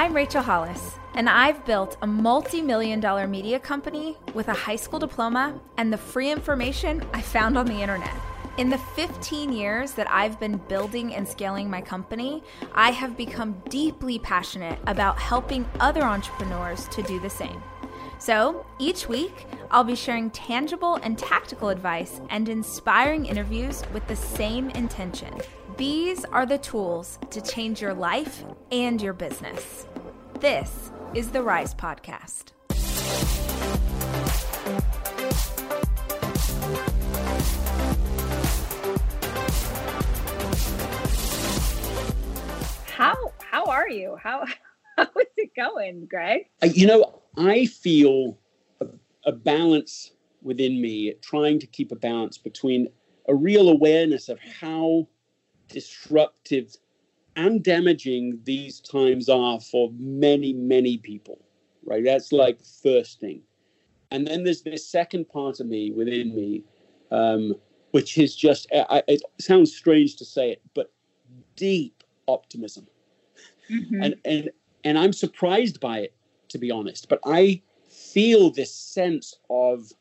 I'm Rachel Hollis, and I've built a multi million dollar media company with a high school diploma and the free information I found on the internet. In the 15 years that I've been building and scaling my company, I have become deeply passionate about helping other entrepreneurs to do the same. So each week, I'll be sharing tangible and tactical advice and inspiring interviews with the same intention. These are the tools to change your life and your business. This is the Rise Podcast. How how are you? How how is it going, Greg? Uh, you know, I feel a, a balance within me, trying to keep a balance between a real awareness of how disruptive and damaging these times are for many, many people, right? That's like first thing. And then there's this second part of me within me, um, which is just, I, it sounds strange to say it, but deep optimism. Mm-hmm. And, and, and I'm surprised by it, to be honest, but I feel this sense of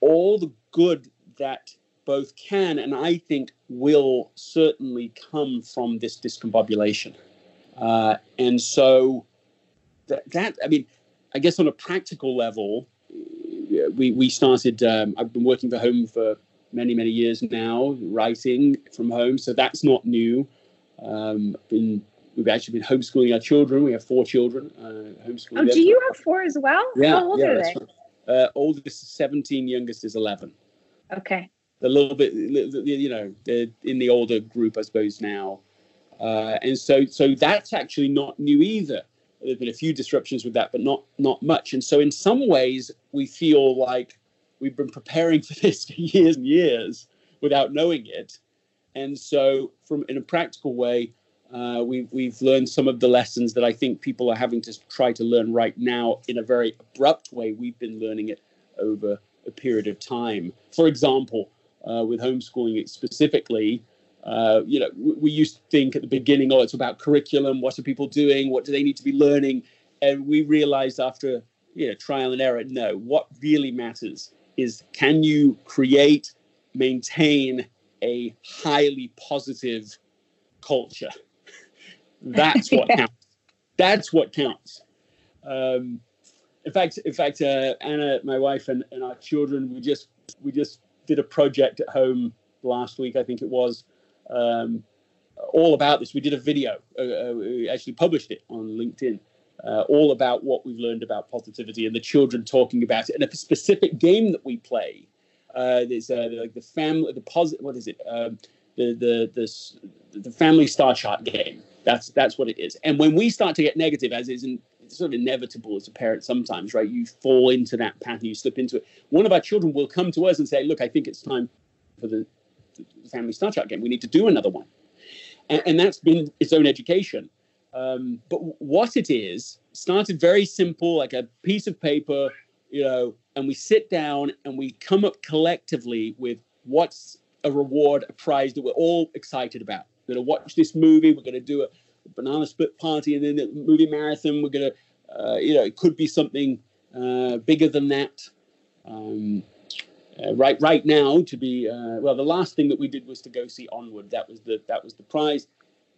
all the good that both can and I think will certainly come from this discombobulation. Uh, and so that, that, I mean, I guess on a practical level, we, we started, um, I've been working from home for many, many years now, writing from home. So that's not new. Um, been, we've actually been homeschooling our children. We have four children. Uh, homeschooling oh, do you have four as well? Yeah. How old yeah, are they? Right. Uh, oldest is 17, youngest is 11. Okay a little bit, you know, they're in the older group, I suppose now, uh, and so so that's actually not new either. There's been a few disruptions with that, but not not much. And so in some ways, we feel like we've been preparing for this for years and years without knowing it. And so, from in a practical way, uh, we've we've learned some of the lessons that I think people are having to try to learn right now in a very abrupt way. We've been learning it over a period of time. For example, uh, with homeschooling specifically, uh, you know, we, we, used to think at the beginning, oh, it's about curriculum. What are people doing? What do they need to be learning? And we realized after you know trial and error, no. What really matters is can you create, maintain a highly positive culture? That's what yeah. counts. That's what counts. Um, in fact, in fact, uh, Anna, my wife, and, and our children, we just we just did a project at home last week, I think it was, um, all about this. We did a video, uh, uh, we actually published it on LinkedIn, uh, all about what we've learned about positivity and the children talking about it. And a specific game that we play, uh, there's uh, like the family, the positive, what is it? Um, the the the the family star chart game. That's that's what it is. And when we start to get negative, as is in, sort of inevitable as a parent sometimes, right? You fall into that pattern, you slip into it. One of our children will come to us and say, "Look, I think it's time for the, family star chart game. We need to do another one," and, and that's been its own education. Um, but what it is started very simple, like a piece of paper, you know, and we sit down and we come up collectively with what's a reward, a prize that we're all excited about. We're going to watch this movie. We're going to do a banana split party and then the movie marathon. We're to, uh, you know, it could be something uh, bigger than that. Um, uh, right, right now, to be uh, well, the last thing that we did was to go see Onward. That was the that was the prize,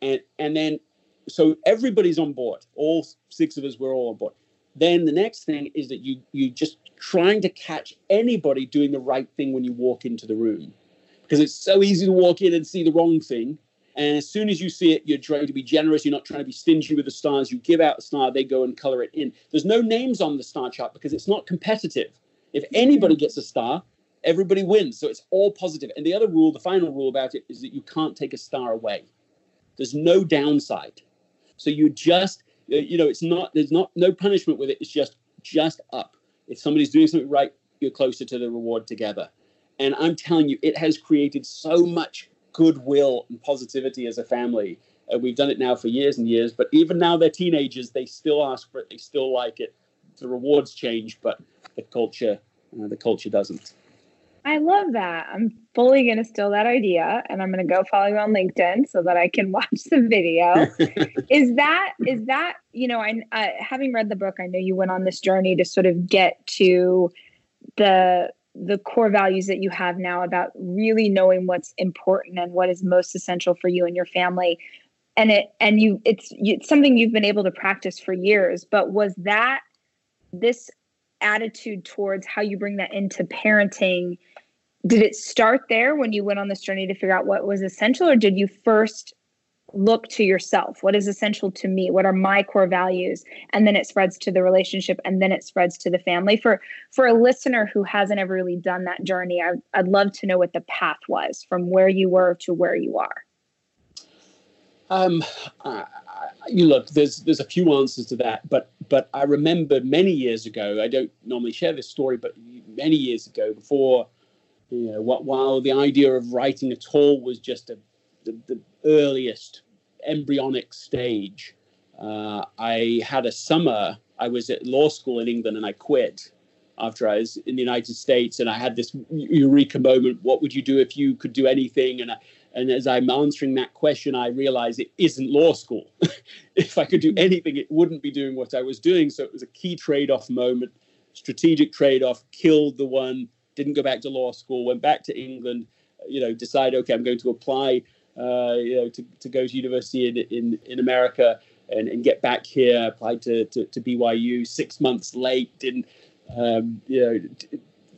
and and then so everybody's on board. All six of us were all on board. Then the next thing is that you you just trying to catch anybody doing the right thing when you walk into the room, because it's so easy to walk in and see the wrong thing and as soon as you see it, you're trying to be generous. You're not trying to be stingy with the stars. You give out a star, they go and color it in. There's no names on the star chart because it's not competitive. If anybody gets a star, everybody wins. So it's all positive. And the other rule, the final rule about it, is that you can't take a star away. There's no downside. So you just, uh, you know, it's not, there's not, no punishment with it. It's just, just up. If somebody's doing something right, you're closer to the reward together. And I'm telling you, it has created so much goodwill and positivity as a family. Uh, we've done it now for years and years, but even now they're teenagers, they still ask for it, they still like it. The rewards change, but the culture, uh, the culture doesn't. I love that. I'm fully going to steal that idea and I'm going to go follow you on LinkedIn so that I can watch the video. is that, is that, you know, I, uh, having read the book, I know you went on this journey to sort of get to the, the core values that you have now about really knowing what's important and what is most essential for you and your family. And it and you it's it's something you've been able to practice for years but was that this attitude towards how you bring that into parenting did it start there when you went on this journey to figure out what was essential or did you first look to yourself. What is essential to me? What are my core values? And then it spreads to the relationship and then it spreads to the family. For for a listener who hasn't ever really done that journey I, i'd love to know what the path was from where you were to where you are. Um, I, you look, there's there's a few answers to that, but but I remember many years ago. I don't normally share this story, but many years ago, before you know, what, while the idea of writing at all was just a, the, the earliest embryonic stage, uh, I had a summer. I was at law school in England, and I quit after I was in the United States, and I had this eureka moment. What would you do if you could do anything? And I, and as I'm answering that question, I realize it isn't law school. if I could do anything, it wouldn't be doing what I was doing. So it was a key trade off moment, strategic trade off, killed the one, didn't go back to law school, went back to England, you know, decided, okay, I'm going to apply, uh, you know, to, to go to university in, in, in America and, and get back here, applied to, to, to BYU six months late, didn't, um, you know,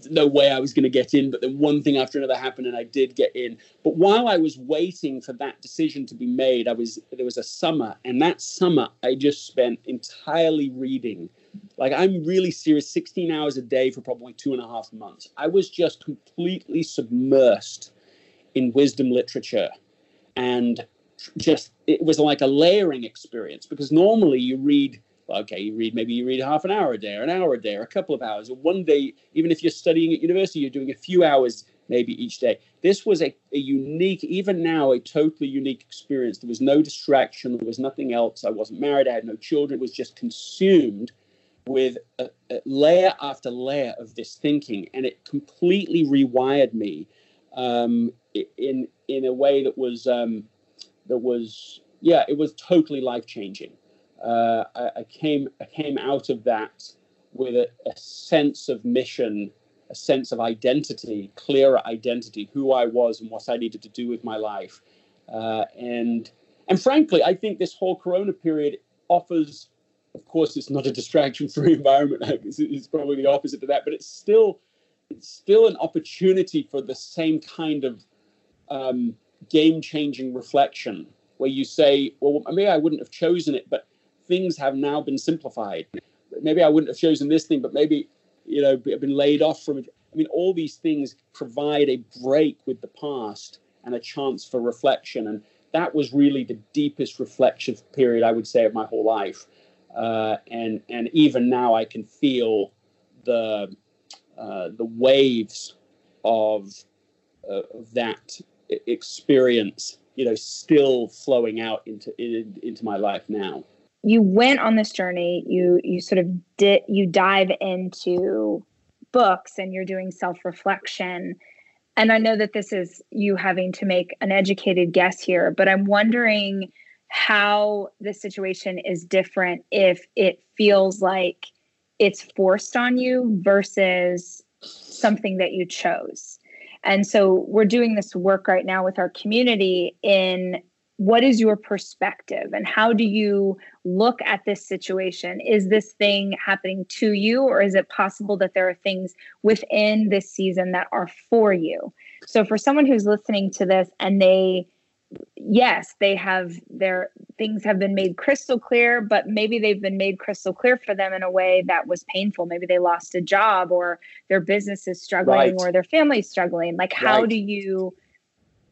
no way I was going to get in, but then one thing after another happened, and I did get in. But while I was waiting for that decision to be made, I was there was a summer, and that summer I just spent entirely reading. Like I'm really serious, 16 hours a day for probably two and a half months. I was just completely submersed in wisdom literature, and just it was like a layering experience because normally you read okay, you read maybe you read half an hour a day, or an hour a day, or a couple of hours, or one day, even if you're studying at university, you're doing a few hours maybe each day. This was a, a unique, even now, a totally unique experience. There was no distraction, there was nothing else. I wasn't married, I had no children. It was just consumed with a, a layer after layer of this thinking, and it completely rewired me um, in in a way that was um, that was yeah, it was totally life changing uh, I, I, came I came out of that with a, a, sense of mission, a sense of identity, clearer identity, who I was and what I needed to do with my life, uh, and and frankly, I think this whole Corona period offers. Of course, it's not a distraction-free environment. It's, it's probably the opposite of that, but it's still it's still an opportunity for the same kind of um, game-changing reflection where you say, well, maybe I wouldn't have chosen it, but things have now been simplified. Maybe I wouldn't have chosen this thing, but maybe you know I've been laid off from it. I mean, all these things provide a break with the past and a chance for reflection, and that was really the deepest reflection period I would say of my whole life. Uh, and and even now, I can feel the uh, the waves of uh, of that experience, you know, still flowing out into in, into my life now. You went on this journey. You you sort of did you dive into books and you're doing self-reflection. And i know that this is you having to make an educated guess here but i'm wondering how the situation is different if it feels like it's forced on you versus something that you chose and so we're doing this work right now with our community in what is your perspective and how do you look at this situation? Is this thing happening to you or is it possible that there are things within this season that are for you? So for someone who's listening to this and they yes they have their things have been made crystal clear but maybe they've been made crystal clear for them in a way that was painful maybe they lost a job or their business is struggling right. or their family's struggling like how right. do you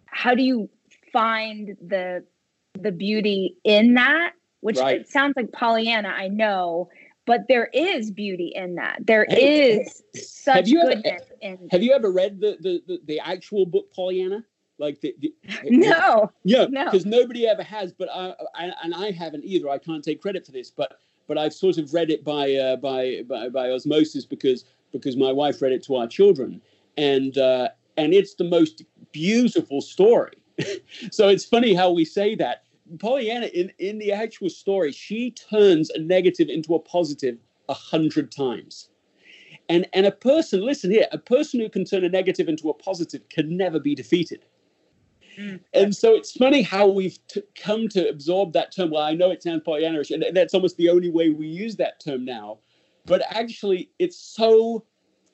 how do you find the the beauty in that which right. it sounds like pollyanna i know but there is beauty in that There hey, is such have you goodness ever, in have you ever read the, the the, the actual book pollyanna like the, the no yeah because no. nobody ever has but I, I, and i haven't either i can't take credit for this but but i've sort of read it by uh, by, by by osmosis because because my wife read it to our children and uh, and it's the most beautiful story. so it's funny how we say that. Pollyanna, in, in the actual story, she turns a negative into a positive a hundred times. And, and a person, listen here, a person who can turn a negative into a positive can never be defeated. And so it's funny how we've t- come to absorb that term. Well, I know it sounds Pollyannish, and that's almost the only way we use that term now. But actually, it's so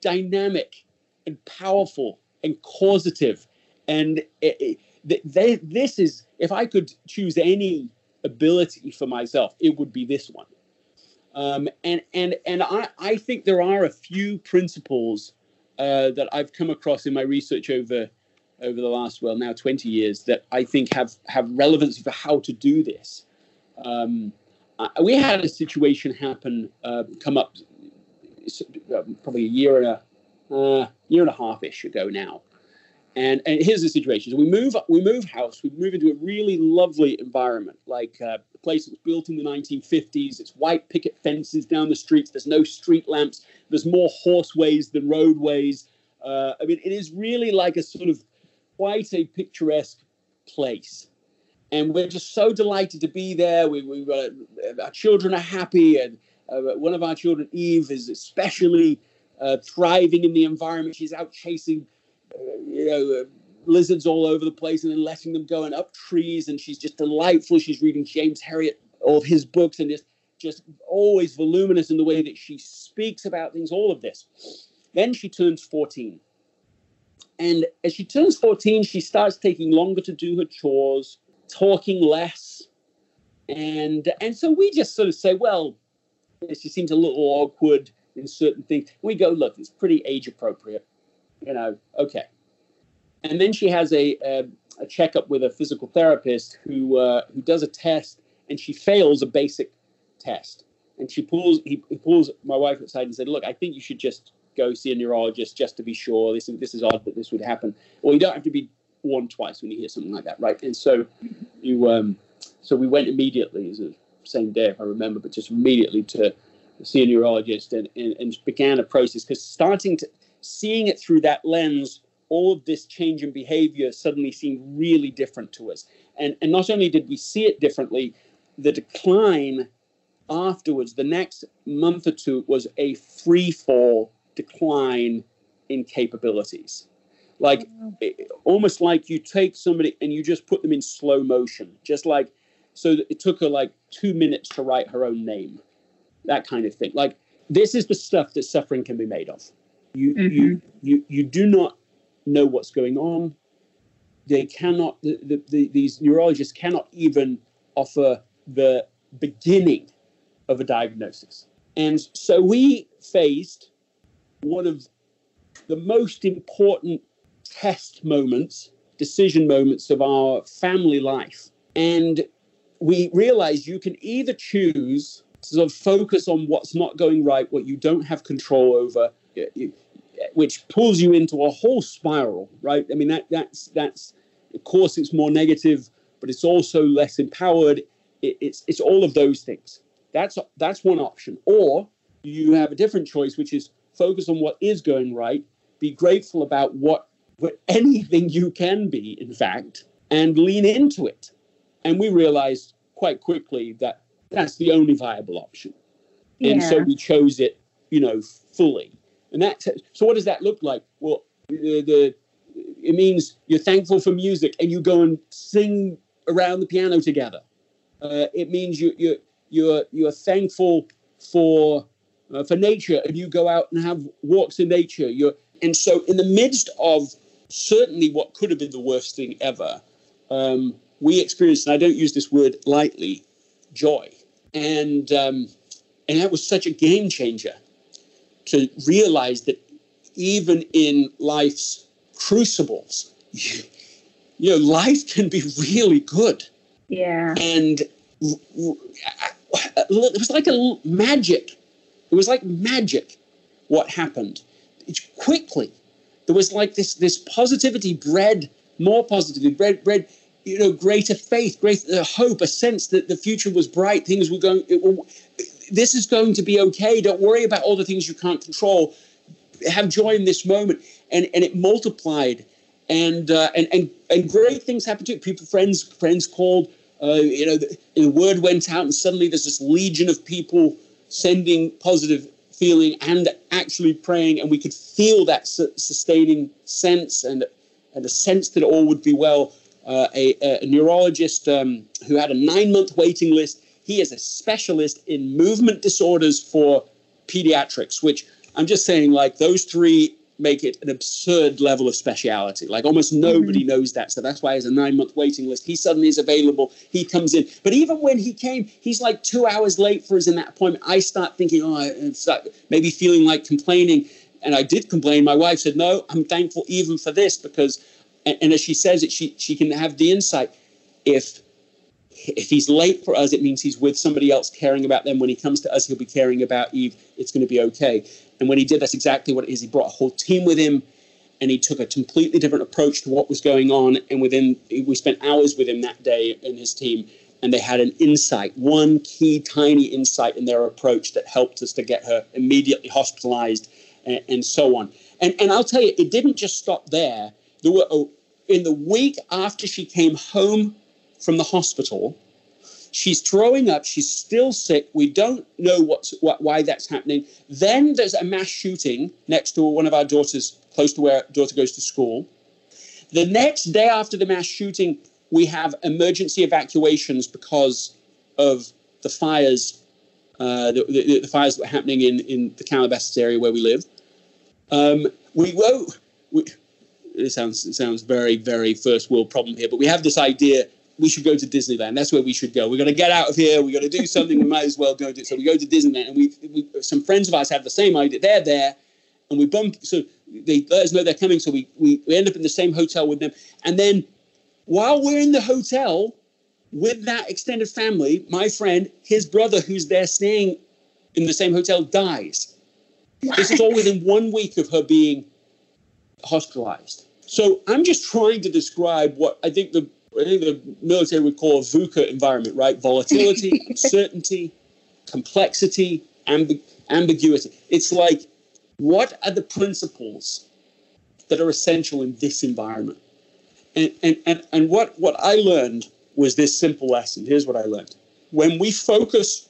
dynamic and powerful and causative. And it, it, they, this is, if I could choose any ability for myself, it would be this one. Um, and and and I, I think there are a few principles uh, that I've come across in my research over over the last well now 20 years that I think have have relevancy for how to do this. Um, we had a situation happen uh, come up uh, probably a year and a uh, year and a half ish ago now, and, and here's the situation: so we move we move house, we move into a really lovely environment, like uh, a place that was built in the 1950s. It's white picket fences down the streets. There's no street lamps. There's more horseways than roadways. Uh, I mean, it is really like a sort of quite a picturesque place, and we're just so delighted to be there. We, we uh, our children are happy, and uh, one of our children, Eve, is especially uh, thriving in the environment. She's out chasing you know, uh, lizards all over the place and then letting them go and up trees. And she's just delightful. She's reading James Herriot, all of his books, and just just always voluminous in the way that she speaks about things. All of this. Then she turns 14. And as she turns 14, she starts taking longer to do her chores, talking less. And and so we just sort of say, well, she seems a little awkward in certain things. We go, look, it's pretty age appropriate you know, okay. And then she has a, a, a checkup with a physical therapist who uh, who does a test, and she fails a basic test. And she pulls he, he pulls my wife aside and said, "Look, I think you should just go see a neurologist just to be sure. This is this is odd that this would happen. Well, you don't have to be warned twice when you hear something like that, right? And so you um, so we went immediately, the same day if I remember, but just immediately to see a neurologist and, and, and began a process because starting to seeing it through that lens, all of this change in behavior suddenly seemed really different to us. And, and not only did we see it differently, the decline afterwards, the next month or two, was a free fall decline in capabilities. Like it, almost like you take somebody and you just put them in slow motion, just like so it took her like two minutes to write her own name, that kind of thing. Like this is the stuff that suffering can be made of. You, mm-hmm. you, you, you do not know what's going on. They cannot, the, the, the, these neurologists cannot even offer the beginning of a diagnosis. And so we faced one of the most important test moments, decision moments of our family life. And we realized you can either choose to sort of focus on what's not going right, what you don't have control over, which pulls you into a whole spiral, right? I mean, that that's that's of course it's more negative, but it's also less empowered. It, it's it's all of those things. That's that's one option. Or you have a different choice, which is focus on what is going right, be grateful about what what anything you can be, in fact, and lean into it. And we realized quite quickly that that's the only viable option. Yeah. And so we chose it, you know, fully. And that so what does that look like? Well, the, the it means you're thankful for music and you go and sing around the piano together. Uh, it means you you you're you're thankful for uh, for nature and you go out and have walks in nature. You're and so in the midst of certainly what could have been the worst thing ever, um, we experienced, and I don't use this word lightly, joy, and um, and that was such a game changer to realize that even in life's crucibles, you, you know, life can be really good. Yeah. And it was like a magic. It was like magic what happened. It's quickly. There was like this this positivity bred more positivity, bred bred you know greater faith, greater hope, a sense that the future was bright, things were going. It, this is going to be okay. Don't worry about all the things you can't control. Have joy in this moment. and and it multiplied, and uh, and and and great things happened too. People, friends, friends called. Uh, you know, the, the word went out, and suddenly there's this legion of people sending positive feeling and actually praying, and we could feel that su- sustaining sense and and a sense that all would be well. Uh, a, a, neurologist um, who had a nine month waiting list. He is a specialist in movement disorders for pediatrics, which I'm just saying, like, those three make it an absurd level of speciality. Like almost nobody mm-hmm. knows that. So that's why there's a nine month waiting list. He suddenly is available. He comes in. But even when he came, he's like two hours late for us in that appointment. I start thinking, oh, start maybe feeling like complaining. And I did complain. My wife said, no, I'm thankful even for this because, and, and as she says it, she, she can have the insight. If if he's late for us, it means he's with somebody else caring about them. When he comes to us, he'll be caring about Eve. It's going to be okay. And when he did, that's exactly what it is. He brought a whole team with him and he took a completely different approach to what was going on. And within, we spent hours with him that day and his team. And they had an insight, one key tiny insight in their approach that helped us to get her immediately hospitalized and, and so on. And, and I'll tell you, it didn't just stop there. There were, in the week after she came home from the hospital, She's throwing up. She's still sick. We don't know what's, what, why that's happening. Then there's a mass shooting next to one of our daughters, close to where daughter goes to school. The next day after the mass shooting, we have emergency evacuations because of the fires, uh, the, the, the, fires that were happening in, in the Calabasas area where we live. Um, we go. We, it sounds it sounds very very first world problem here, but we have this idea we should go to Disneyland. That's where we should go. We're going to get out of here. We're going to do something. we might as well go do. So we go to Disneyland, and we, we some friends of ours have the same idea. They're there, and we bump. So they let us know they're coming. So we, we we end up in the same hotel with them, and then while we're in the hotel with that extended family, my friend, his brother, who's there staying in the same hotel, dies. This is all within one week of her being hospitalized. So I'm just trying to describe what I think the I think the military would call a VUCA environment, right? Volatility, uncertainty, complexity, amb- ambiguity. It's like, what are the principles that are essential in this environment? And, and, and, and what, what I learned was this simple lesson. Here's what I learned. When we focus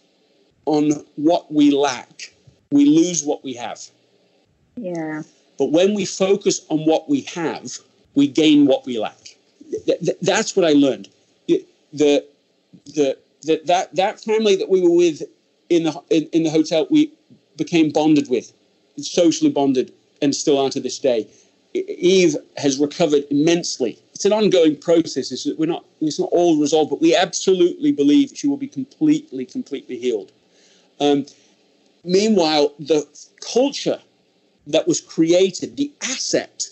on what we lack, we lose what we have. Yeah. But when we focus on what we have, we gain what we lack th- th- that's what I learned. The, the, the, that, that family that we were with in the, in, in the hotel, we became bonded with, socially bonded, and still are to this day. Eve has recovered immensely. It's an ongoing process. It's, we're not, it's not all resolved, but we absolutely believe she will be completely, completely healed. Um, meanwhile, the culture that was created, the asset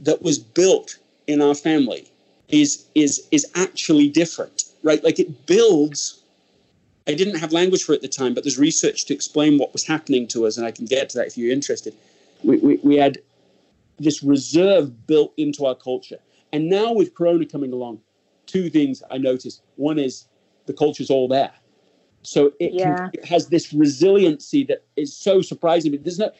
that was built in our family, is is is actually different, right? Like it builds. I didn't have language for it at the time, but there's research to explain what was happening to us, and I can get to that if you're interested. We, we, we had this reserve built into our culture. And now with Corona coming along, two things I noticed. One is the culture's all there. So it, yeah. can, it has this resiliency that is so surprising. There's no,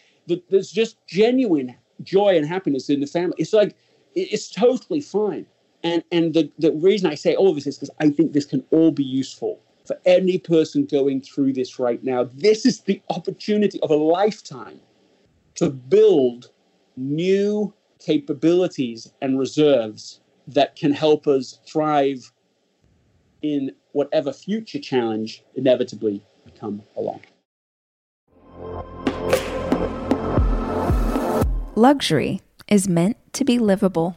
there's just genuine joy and happiness in the family. It's like it's totally fine. And and the, the reason I say all of this is because I think this can all be useful for any person going through this right now. This is the opportunity of a lifetime to build new capabilities and reserves that can help us thrive in whatever future challenge inevitably come along. Luxury is meant to be livable.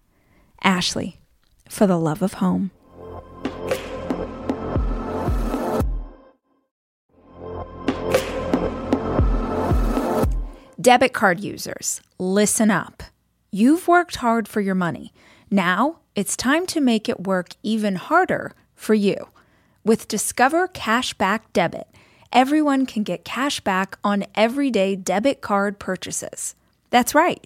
Ashley, for the love of home. Debit card users, listen up. You've worked hard for your money. Now it's time to make it work even harder for you. With Discover Cashback Debit, everyone can get cash back on everyday debit card purchases. That's right,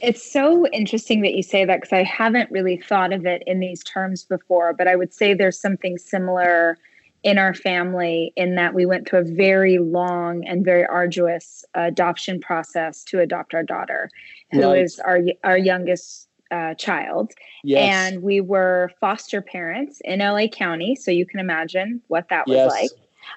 It's so interesting that you say that because I haven't really thought of it in these terms before, but I would say there's something similar in our family in that we went through a very long and very arduous adoption process to adopt our daughter, who right. is our our youngest uh, child. Yes. And we were foster parents in LA County, so you can imagine what that was yes. like.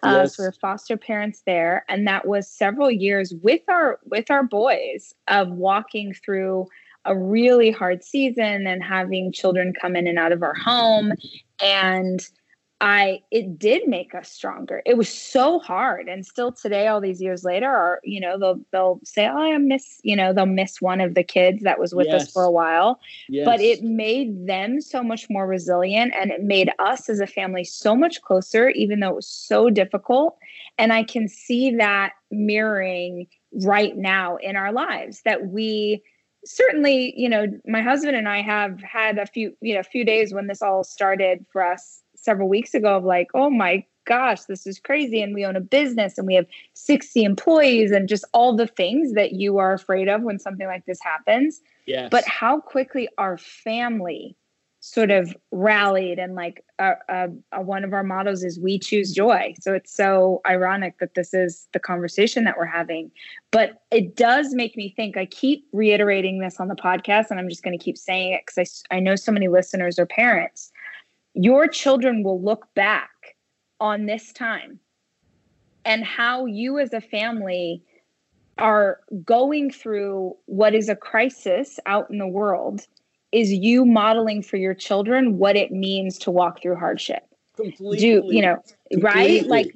Uh, yes. So we are foster parents there, and that was several years with our with our boys of walking through a really hard season and having children come in and out of our home and I it did make us stronger. It was so hard, and still today, all these years later, are you know they'll they'll say, "Oh, I miss," you know, they'll miss one of the kids that was with yes. us for a while. Yes. But it made them so much more resilient, and it made us as a family so much closer, even though it was so difficult. And I can see that mirroring right now in our lives that we certainly you know my husband and i have had a few you know a few days when this all started for us several weeks ago of like, oh my gosh, this is crazy. And we own a business and we have 60 employees and just all the things that you are afraid of when something like this happens. Yes. But how quickly our family sort of rallied and like uh, uh, uh, one of our mottos is we choose joy so it's so ironic that this is the conversation that we're having but it does make me think i keep reiterating this on the podcast and i'm just going to keep saying it because I, I know so many listeners are parents your children will look back on this time and how you as a family are going through what is a crisis out in the world is you modeling for your children what it means to walk through hardship. Completely do you know completely. right like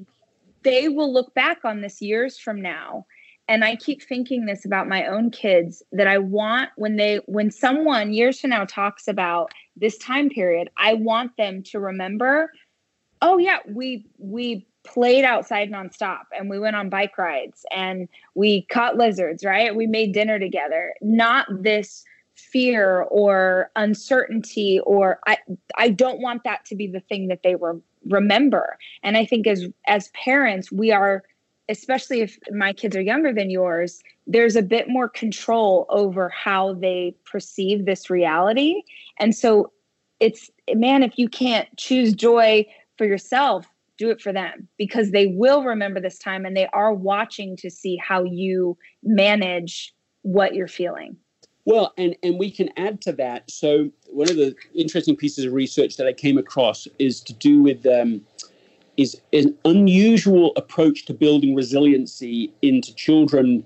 they will look back on this years from now and i keep thinking this about my own kids that i want when they when someone years from now talks about this time period i want them to remember oh yeah we we played outside nonstop and we went on bike rides and we caught lizards right? We made dinner together. Not this fear or uncertainty or i i don't want that to be the thing that they were remember. And i think as as parents we are especially if my kids are younger than yours, there's a bit more control over how they perceive this reality. And so it's, man, if you can't choose joy for yourself, do it for them because they will remember this time and they are watching to see how you manage what you're feeling. Well, and, and we can add to that. So, one of the interesting pieces of research that I came across is to do with um, is an unusual approach to building resiliency into children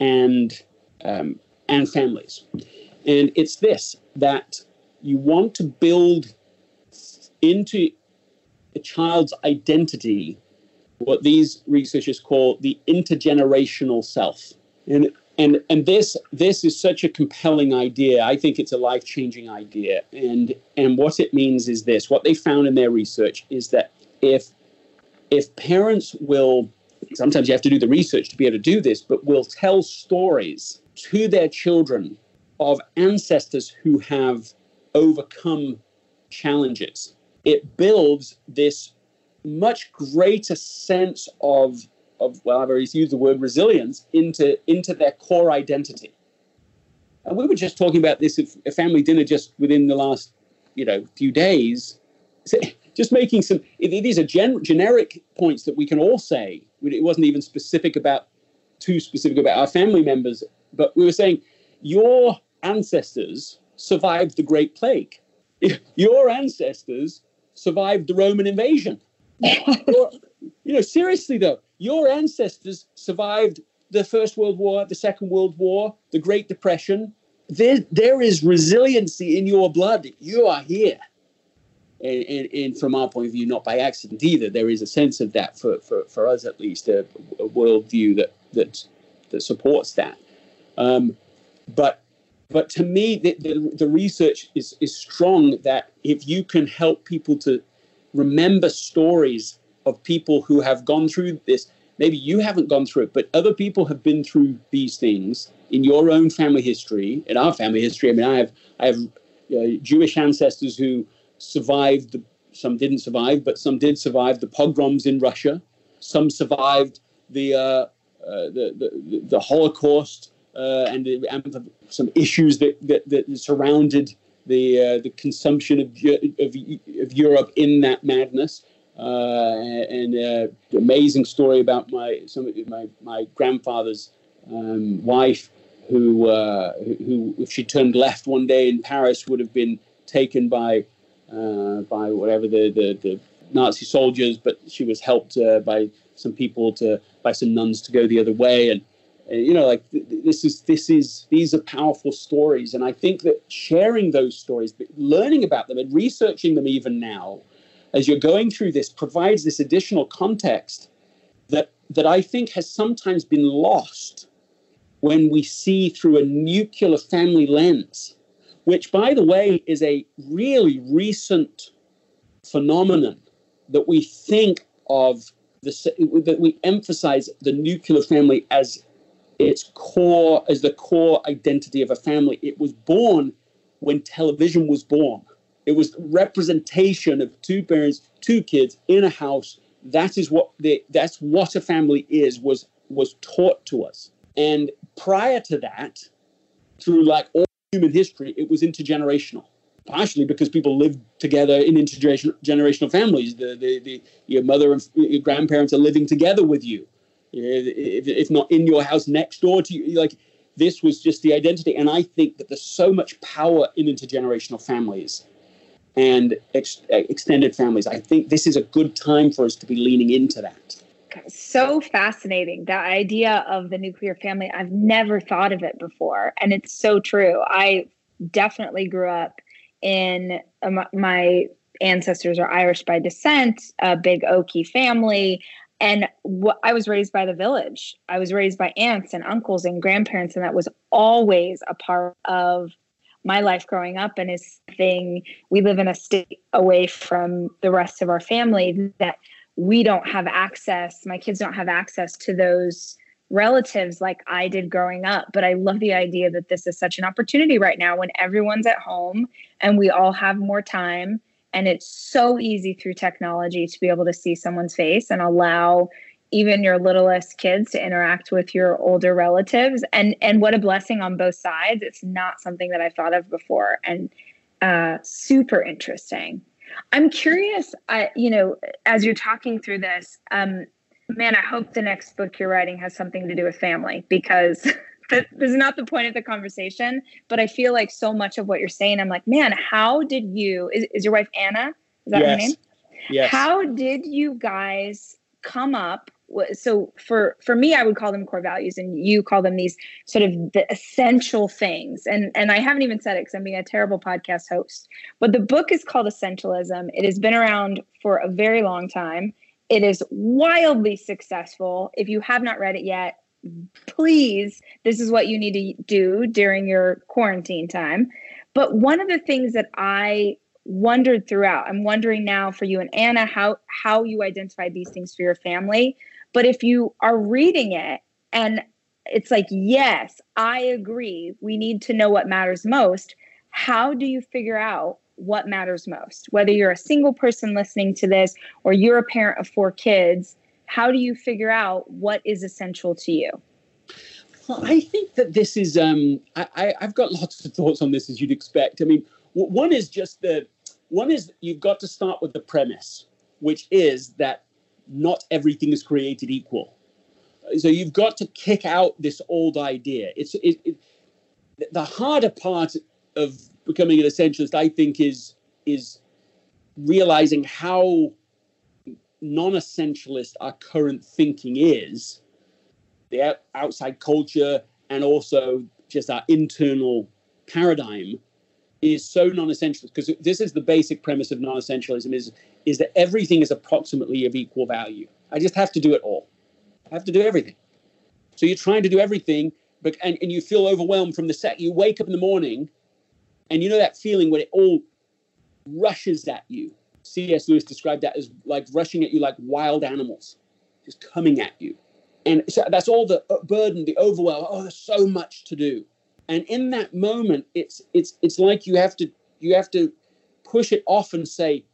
and um, and families. And it's this that you want to build into a child's identity what these researchers call the intergenerational self. And and and this this is such a compelling idea. I think it's a life-changing idea. And and what it means is this. What they found in their research is that if if parents will sometimes you have to do the research to be able to do this, but will tell stories to their children of ancestors who have overcome challenges. It builds this much greater sense of, of well, I've already used the word resilience into, into their core identity. And we were just talking about this at a family dinner just within the last, you know, few days just making some these are gen, generic points that we can all say it wasn't even specific about too specific about our family members but we were saying your ancestors survived the great plague. Your ancestors survived the roman invasion. Your, you know seriously though your ancestors survived the first world war the second world war the great depression. There, there is resiliency in your blood. You are here and, and, from our point of view, not by accident either. There is a sense of that for, for, for us at least, a, a worldview that that that supports that. Um, but but to me, the, the, the, research is, is strong that if you can help people to remember stories of people who have gone through this, maybe you haven't gone through it, but other people have been through these things in your own family history, in our family history. I mean, I have I have uh, Jewish ancestors who survived. The, some didn't survive, but some did survive the pogroms in Russia. Some survived the uh, uh, the, the, the Holocaust uh, and, the, and, some issues that, that, that surrounded the uh, the consumption of, of, of Europe in that madness. And uh, amazing story about my some my my grandfather's um, wife, who uh, who if she turned left one day in Paris would have been taken by uh, by whatever the, the, the Nazi soldiers, but she was helped uh, by some people to by some nuns to go the other way. And you know like this is this is these are powerful stories. And i think that sharing those stories learning about them and researching them even now as you're going through this provides this additional context that that i think has sometimes been lost when we see through a nuclear family lens which by the way is a really recent phenomenon that we think of the, that we emphasize the nuclear family as its core as the core identity of a family. It was born when television was born. It was representation of two parents, two kids in a house. That is what the that's what a family is was was taught to us. And prior to that, through like all human history, it was intergenerational. Partially because people lived together in intergenerational families. The, the, the your mother and your grandparents are living together with you if, if not in your house next door to you like this was just the identity and i think that there's so much power in intergenerational families and ex- extended families i think this is a good time for us to be leaning into that so fascinating that idea of the nuclear family i've never thought of it before and it's so true i definitely grew up in um, my ancestors are irish by descent a big okie family and what I was raised by the village. I was raised by aunts and uncles and grandparents, and that was always a part of my life growing up. And is thing we live in a state away from the rest of our family that we don't have access. My kids don't have access to those relatives like I did growing up. But I love the idea that this is such an opportunity right now when everyone's at home and we all have more time and it's so easy through technology to be able to see someone's face and allow even your littlest kids to interact with your older relatives and and what a blessing on both sides it's not something that i thought of before and uh, super interesting i'm curious I, you know as you're talking through this um, man i hope the next book you're writing has something to do with family because this is not the point of the conversation, but I feel like so much of what you're saying, I'm like, man, how did you? Is, is your wife Anna? Is that yes. her name? Yes. How did you guys come up? So for for me, I would call them core values, and you call them these sort of the essential things. And and I haven't even said it because I'm being a terrible podcast host. But the book is called Essentialism. It has been around for a very long time. It is wildly successful. If you have not read it yet, please, this is what you need to do during your quarantine time. But one of the things that I wondered throughout, I'm wondering now for you and Anna how how you identified these things for your family. But if you are reading it and it's like, yes, I agree, we need to know what matters most. How do you figure out what matters most? Whether you're a single person listening to this or you're a parent of four kids, how do you figure out what is essential to you? Well, I think that this is. Um, I, have got lots of thoughts on this, as you'd expect. I mean, one is just the one is you've got to start with the premise, which is that not everything is created equal. So you've got to kick out this old idea. It's it, it, the harder part of becoming an essentialist, I think, is is realizing how non-essentialist our current thinking is, the outside culture, and also just our internal paradigm, is so non-essential because this is the basic premise of non-essentialism is is that everything is approximately of equal value. I just have to do it all. I have to do everything. So you're trying to do everything, but and, and you feel overwhelmed from the set. You wake up in the morning and you know that feeling when it all rushes at you. C.S. Lewis described that as like rushing at you like wild animals, just coming at you. And so that's all the burden, the overwhelm. Oh, there's so much to do. And in that moment, it's it's it's like you have to you have to push it off and say,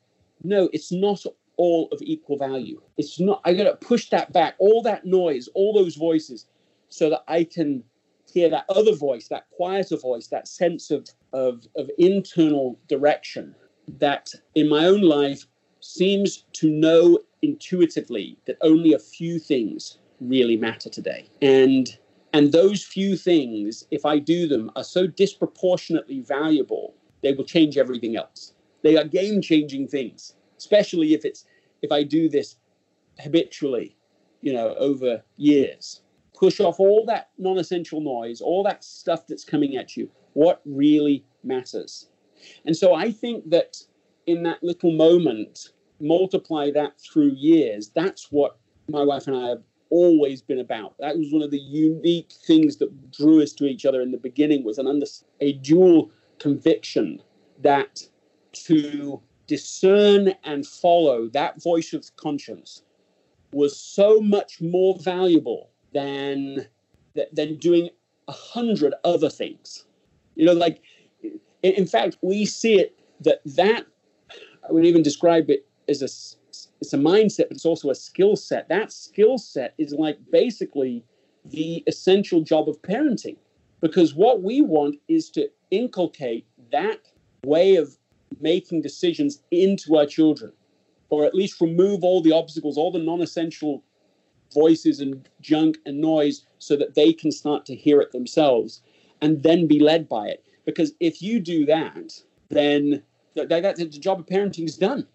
no, it's not all of equal value. It's not. I got to push that back, all that noise, all those voices, so that I can hear that other voice, that quieter voice, that sense of of, of internal direction that in my own life seems to know intuitively that only a few things really matter today. And and those few things, if I do them, are so disproportionately valuable, they will change everything else. They are game-changing things, especially if it's if I do this habitually, you know, over years. Push off all that non-essential noise, all that stuff that's coming at you. What really matters? And so I think that in that little moment, multiply that through years, that's what my wife and I have always been about. That was one of the unique things that drew us to each other in the beginning was an under, a dual conviction that to discern and follow that voice of conscience was so much more valuable than than doing a hundred other things. You know, like in fact, we see it that that I would even describe it as a it's a mindset, but it's also a skill set. That skill set is like basically the essential job of parenting, because what we want is to inculcate that way of making decisions into our children, or at least remove all the obstacles, all the non-essential voices and junk and noise, so that they can start to hear it themselves, and then be led by it. Because if you do that, then that, that, the job of parenting is done.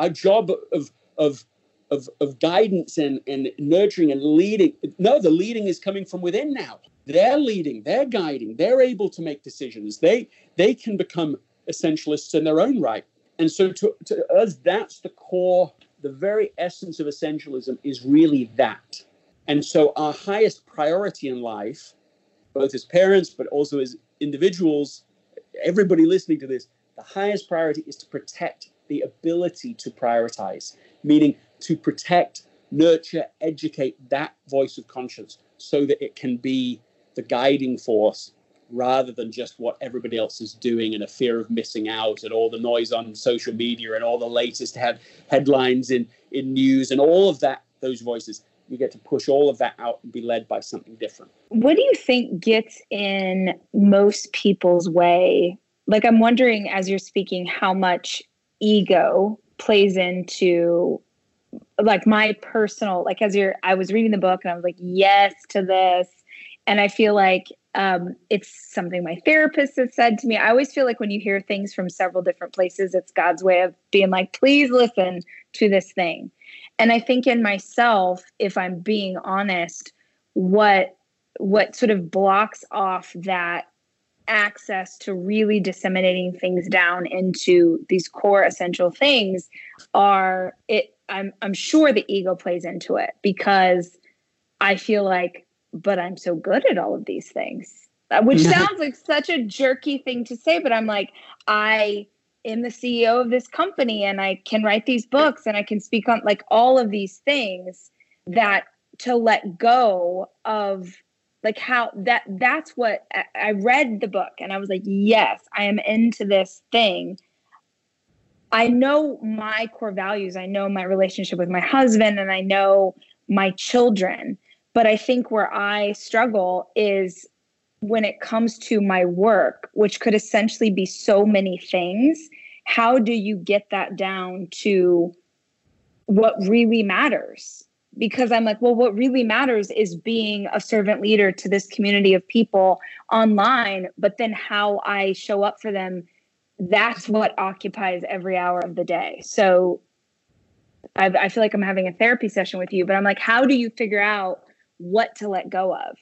Our job of of of, of guidance and, and nurturing and leading. No, the leading is coming from within now. They're leading, they're guiding, they're able to make decisions. They they can become essentialists in their own right. And so to, to us, that's the core, the very essence of essentialism is really that. And so our highest priority in life both as parents, but also as individuals, everybody listening to this, the highest priority is to protect the ability to prioritize, meaning to protect, nurture, educate that voice of conscience so that it can be the guiding force rather than just what everybody else is doing and a fear of missing out and all the noise on social media and all the latest head, headlines in, in news and all of that, those voices you get to push all of that out and be led by something different. What do you think gets in most people's way? Like, I'm wondering as you're speaking, how much ego plays into like my personal like as you're i was reading the book and i was like yes to this. And i feel like um, it's something my therapist has said to me. I always feel like when you hear things from several different places it's god's way of being like please listen to this thing. And i think in myself if i'm being honest what what sort of blocks off that access to really disseminating things down into these core essential things are it i'm i'm sure the ego plays into it because i feel like but i'm so good at all of these things. Uh, which sounds like such a jerky thing to say but i'm like i am the CEO of this company and I can write these books and I can speak on like all of these things that to let go of like how that that's what I read the book and I was like, yes, I am into this thing. I know my core values. I know my relationship with my husband and I know my children. But I think where I struggle is when it comes to my work, which could essentially be so many things, how do you get that down to what really matters? Because I'm like, well, what really matters is being a servant leader to this community of people online, but then how I show up for them, that's what occupies every hour of the day. So I, I feel like I'm having a therapy session with you, but I'm like, how do you figure out what to let go of?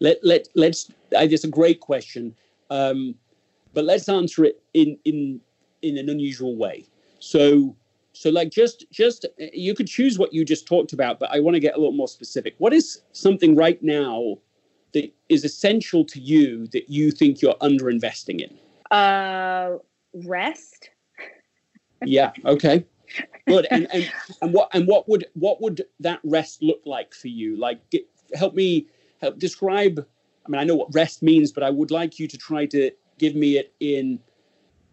let let let's I, it's a great question um, but let's answer it in in in an unusual way. So so like just just you could choose what you just talked about, but I want to get a little more specific. What is something right now that is essential to you that you think you're underinvesting in? Uh, rest. yeah. Okay. Good. And, and and what and what would what would that rest look like for you? Like, get, help me help describe. I mean, I know what rest means, but I would like you to try to give me it in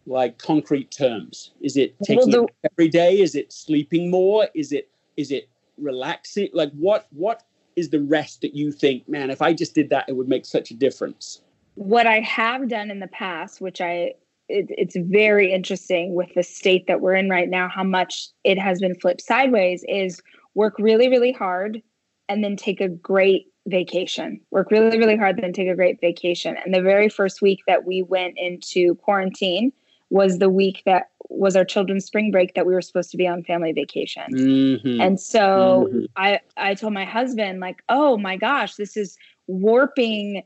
like concrete terms. Is it taking well, the, every day? Is it sleeping more? Is it is it relaxing? Like, what what is the rest that you think, man? If I just did that, it would make such a difference. What I have done in the past, which I it, it's very interesting with the state that we're in right now, how much it has been flipped sideways is work really, really hard and then take a great vacation. Work really, really hard, then take a great vacation. And the very first week that we went into quarantine was the week that was our children's spring break that we were supposed to be on family vacation. Mm-hmm. And so mm-hmm. I I told my husband like, "Oh my gosh, this is warping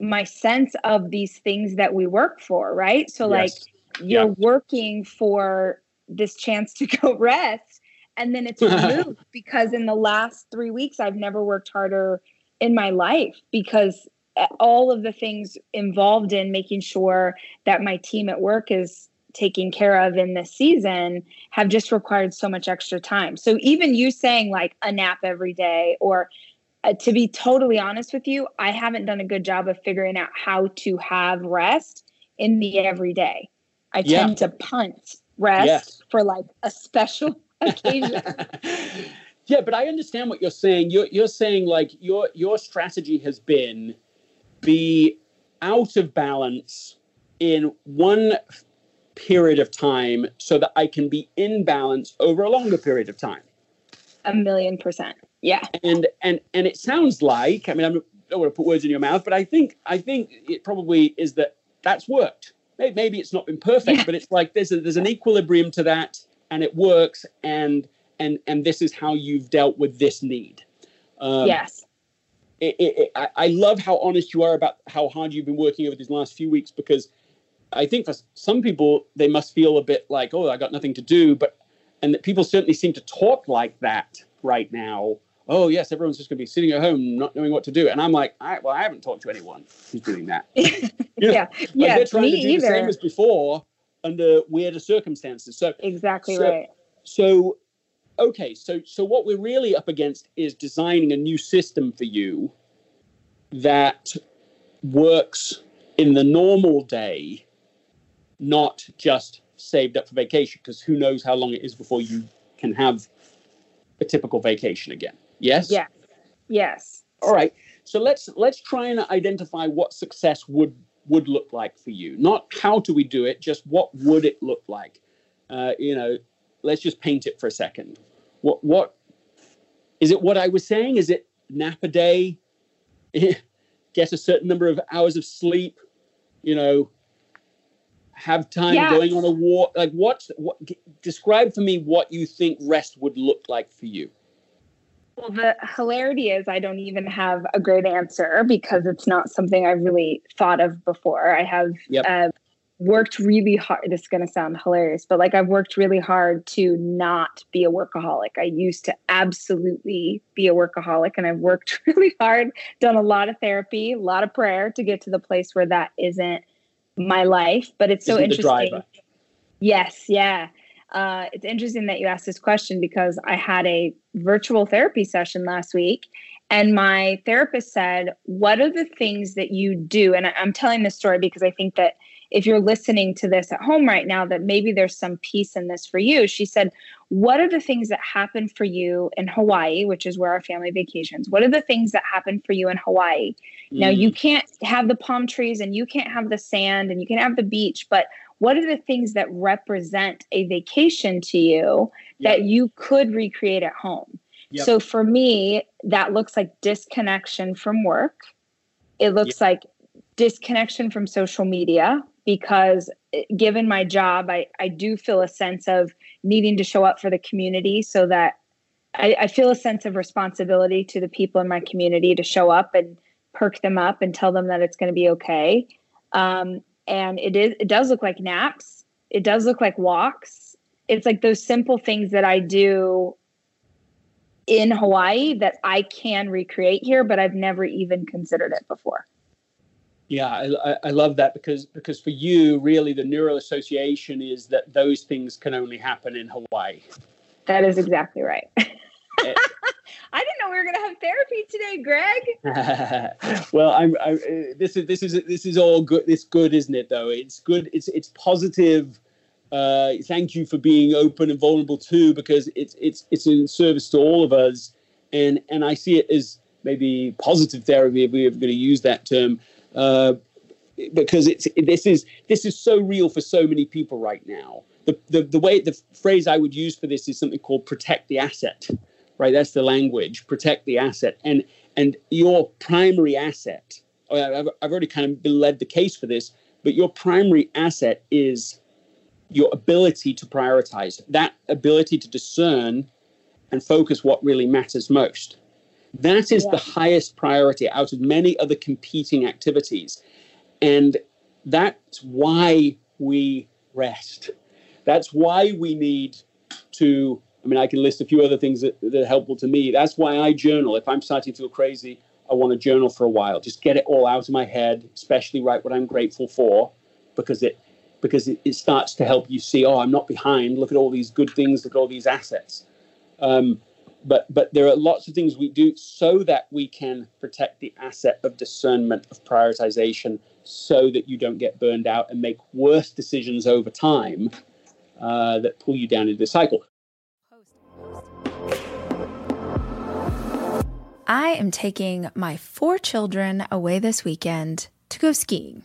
my sense of these things that we work for, right? So yes. like you're yeah. working for this chance to go rest and then it's removed because in the last 3 weeks I've never worked harder in my life because all of the things involved in making sure that my team at work is taken care of in this season have just required so much extra time. So even you saying like a nap every day or uh, to be totally honest with you, I haven't done a good job of figuring out how to have rest in the everyday. I yeah. tend to punt rest yes. for like a special occasion. yeah, but I understand what you're saying. You're you're saying like your your strategy has been be out of balance in one period of time so that I can be in balance over a longer period of time. A million percent. Yeah. And and and it sounds like I mean I don't want to put words in your mouth, but I think I think it probably is that that's worked. Maybe, maybe it's not been perfect, yeah. but it's like there's a, there's an equilibrium to that, and it works. And and and this is how you've dealt with this need. Um, yes. It, it, it, I, I love how honest you are about how hard you've been working over these last few weeks because I think for some people they must feel a bit like oh I got nothing to do, but and that people certainly seem to talk like that right now oh yes, everyone's just going to be sitting at home not knowing what to do. And I'm like, I, well, I haven't talked to anyone who's doing that. You know, yeah, yeah. Like they're trying to do either. the same as before under weirder circumstances. So exactly so, right. So okay, so so what we're really up against is designing a new system for you that works in the normal day, not just saved up for vacation, because who knows how long it is before you can have a typical vacation again. Yes? Yes. Yes. All right. So let's let's try and identify what success would would look like for you. Not how do we do it, just what would it look like? Uh, you know, let's just paint it for a second. What what is it? What I was saying is it nap a day, get a certain number of hours of sleep. You know, have time yeah. going on a walk. Like what? What? Describe for me what you think rest would look like for you. Well, the hilarity is I don't even have a great answer because it's not something I've really thought of before. I have yep. uh, worked really hard. This is going to sound hilarious, but like I've worked really hard to not be a workaholic. I used to absolutely be a workaholic, and I've worked really hard, done a lot of therapy, a lot of prayer to get to the place where that isn't my life. But it's so isn't interesting. Yes, yeah. Uh, it's interesting that you asked this question because I had a virtual therapy session last week, and my therapist said, What are the things that you do? And I'm telling this story because I think that if you're listening to this at home right now, that maybe there's some peace in this for you. She said, What are the things that happen for you in Hawaii, which is where our family vacations? What are the things that happen for you in Hawaii? Mm. Now, you can't have the palm trees and you can't have the sand and you can have the beach, but what are the things that represent a vacation to you yep. that you could recreate at home? Yep. So for me, that looks like disconnection from work. It looks yep. like disconnection from social media because eh, given my job, I, I do feel a sense of needing to show up for the community so that I, I feel a sense of responsibility to the people in my community to show up and perk them up and tell them that it's going to be okay. Um, and it is it does look like naps. It does look like walks. It's like those simple things that I do in Hawaii that I can recreate here, but I've never even considered it before. Yeah, I, I love that because because for you, really, the neural association is that those things can only happen in Hawaii. That is exactly right. I didn't know we were going to have therapy today, Greg. well, I'm. I, uh, this is this is this is all good. It's good, isn't it? Though it's good. It's it's positive. Uh, thank you for being open and vulnerable too, because it's it's it's in service to all of us, and and I see it as maybe positive therapy if we are going to use that term. Uh, because it's this is this is so real for so many people right now. The, the the way the phrase I would use for this is something called protect the asset right? That's the language. Protect the asset, and and your primary asset. I've, I've already kind of led the case for this, but your primary asset is your ability to prioritize. That ability to discern and focus what really matters most. That is yeah. the highest priority out of many other competing activities, and that's why we rest. That's why we need to I mean, I can list a few other things that, that are helpful to me. That's why I journal. If I'm starting to feel crazy, I want to journal for a while. Just get it all out of my head, especially write what I'm grateful for, because it because it, it starts to help you see, oh, I'm not behind. Look at all these good things. Look at all these assets. Um, but but there are lots of things we do so that we can protect the asset of discernment of prioritization, so that you don't get burned out and make worse decisions over time uh, that pull you down into the cycle. I am taking my four children away this weekend to go skiing.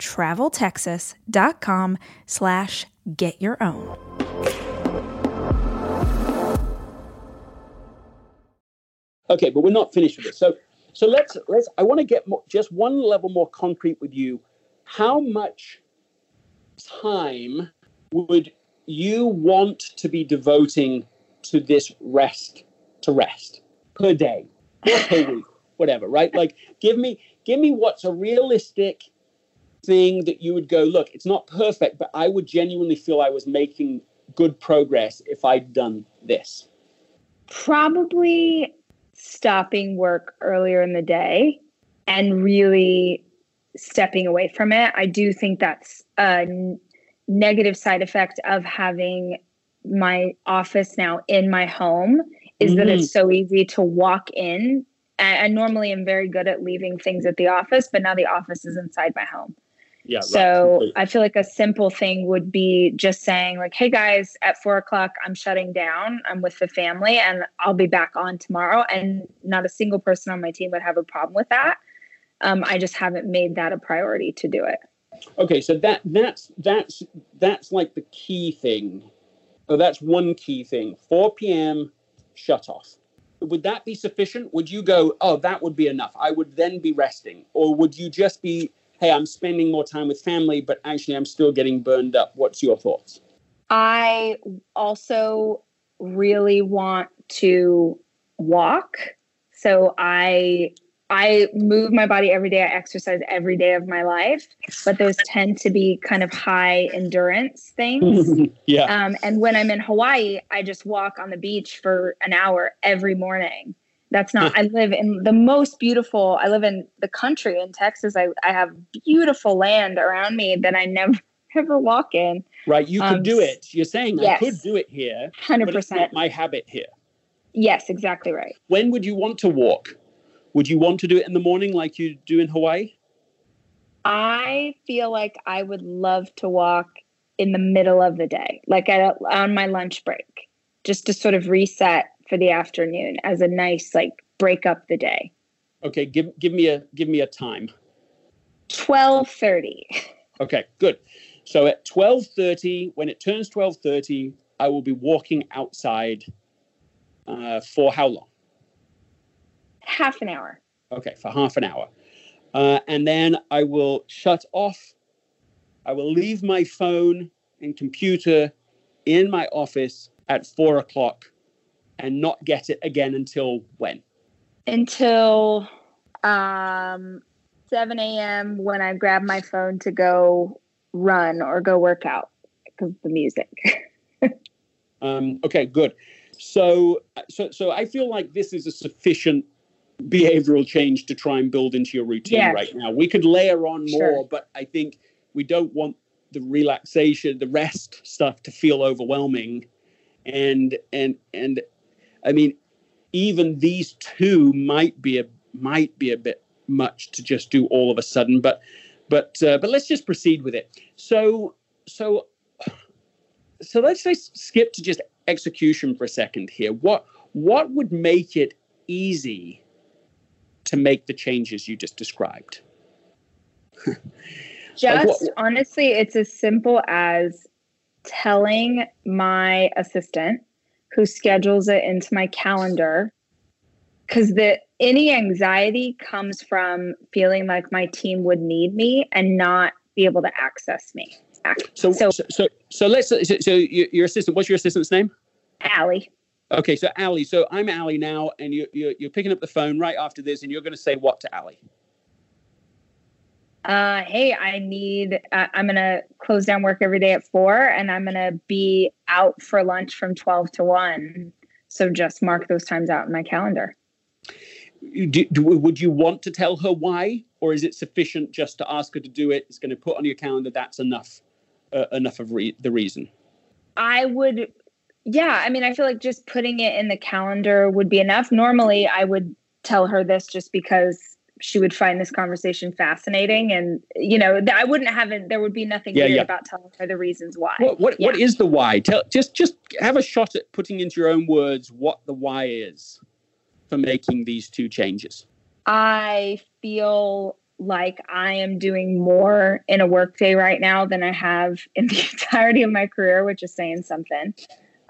traveltexas.com slash get your own. Okay, but we're not finished with this. So, so let's let's. I want to get more, just one level more concrete with you. How much time would you want to be devoting to this rest to rest per day or per week, whatever? Right? Like, give me give me what's a realistic thing that you would go. Look, it's not perfect, but I would genuinely feel I was making good progress if I'd done this. Probably stopping work earlier in the day and really stepping away from it. I do think that's a n- negative side effect of having my office now in my home is mm-hmm. that it's so easy to walk in. I, I normally am very good at leaving things at the office, but now the office is inside my home. Yeah. So right. I feel like a simple thing would be just saying, like, hey guys, at four o'clock, I'm shutting down. I'm with the family and I'll be back on tomorrow. And not a single person on my team would have a problem with that. Um, I just haven't made that a priority to do it. Okay, so that that's that's that's like the key thing. Oh, that's one key thing. 4 p.m. shut off. Would that be sufficient? Would you go, oh, that would be enough? I would then be resting, or would you just be hey, I'm spending more time with family, but actually I'm still getting burned up. What's your thoughts? I also really want to walk. So I I move my body every day. I exercise every day of my life, but those tend to be kind of high endurance things. yeah. Um, and when I'm in Hawaii, I just walk on the beach for an hour every morning. That's not, I live in the most beautiful, I live in the country in Texas. I, I have beautiful land around me that I never, ever walk in. Right. You um, could do it. You're saying yes, I could do it here. 100%. But it's not my habit here. Yes, exactly right. When would you want to walk? Would you want to do it in the morning like you do in Hawaii? I feel like I would love to walk in the middle of the day, like at, on my lunch break, just to sort of reset for the afternoon as a nice like break up the day. Okay, give give me a give me a time. Twelve thirty. Okay, good. So at twelve thirty, when it turns twelve thirty, I will be walking outside uh, for how long? Half an hour. Okay, for half an hour, uh, and then I will shut off. I will leave my phone and computer in my office at four o'clock and not get it again until when? Until um, 7 a.m. when I grab my phone to go run or go work out because the music. um, okay, good. So, so, so I feel like this is a sufficient behavioral change to try and build into your routine yes. right now. We could layer on more, sure. but I think we don't want the relaxation, the rest stuff to feel overwhelming. And and and I mean, even these two might be a might be a bit much to just do all of a sudden, but but uh, but let's just proceed with it. So so so let's just skip to just execution for a second here. What what would make it easy to make the changes you just described? just like honestly, it's as simple as telling my assistant who schedules it into my calendar because the any anxiety comes from feeling like my team would need me and not be able to access me. So so so, so let's so, so your assistant. What's your assistant's name? Allie. Okay, so Allie. So I'm Allie now, and you, you you're picking up the phone right after this, and you're going to say what to Allie? Uh, hey, I need, uh, I'm going to close down work every day at four and I'm going to be out for lunch from 12 to one. So just mark those times out in my calendar. Do, do, would you want to tell her why, or is it sufficient just to ask her to do it? It's going to put on your calendar. That's enough, uh, enough of re- the reason. I would, yeah. I mean, I feel like just putting it in the calendar would be enough. Normally, I would tell her this just because she would find this conversation fascinating and you know i wouldn't have it there would be nothing yeah, yeah. about telling her the reasons why what what, yeah. what is the why tell just just have a shot at putting into your own words what the why is for making these two changes? I feel like I am doing more in a workday right now than I have in the entirety of my career, which is saying something.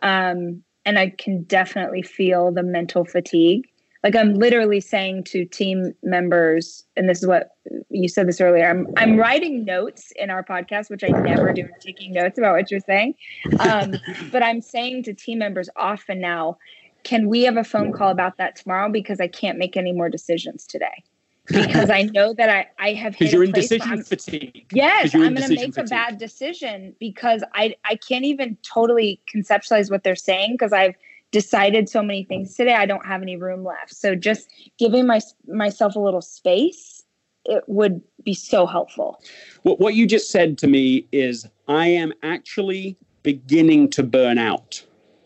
Um, and I can definitely feel the mental fatigue. Like I'm literally saying to team members, and this is what you said this earlier. I'm I'm writing notes in our podcast, which I never do, taking notes about what you're saying. Um, but I'm saying to team members often now, can we have a phone call about that tomorrow? Because I can't make any more decisions today because I know that I, I have because you're in decision fatigue. Yes, I'm going to make fatigue. a bad decision because I I can't even totally conceptualize what they're saying because I've decided so many things today. I don't have any room left. So just giving my myself a little space, it would be so helpful. What what you just said to me is I am actually beginning to burn out,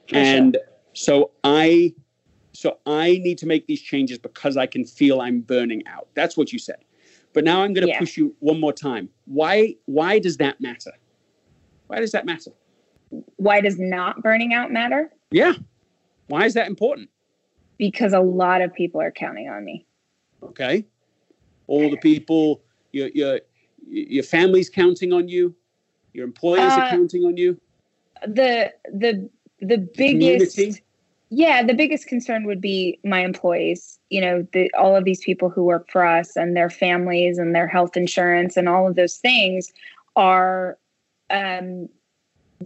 For and sure. so I so I need to make these changes because I can feel I'm burning out. That's what you said. But now I'm going to yeah. push you one more time. Why why does that matter? Why does that matter? Why does not burning out matter? Yeah. Why is that important? Because a lot of people are counting on me. Okay. All the people your your your family's counting on you. Your employers uh, are counting on you. The the the biggest the yeah, the biggest concern would be my employees. You know, the, all of these people who work for us and their families and their health insurance and all of those things are um,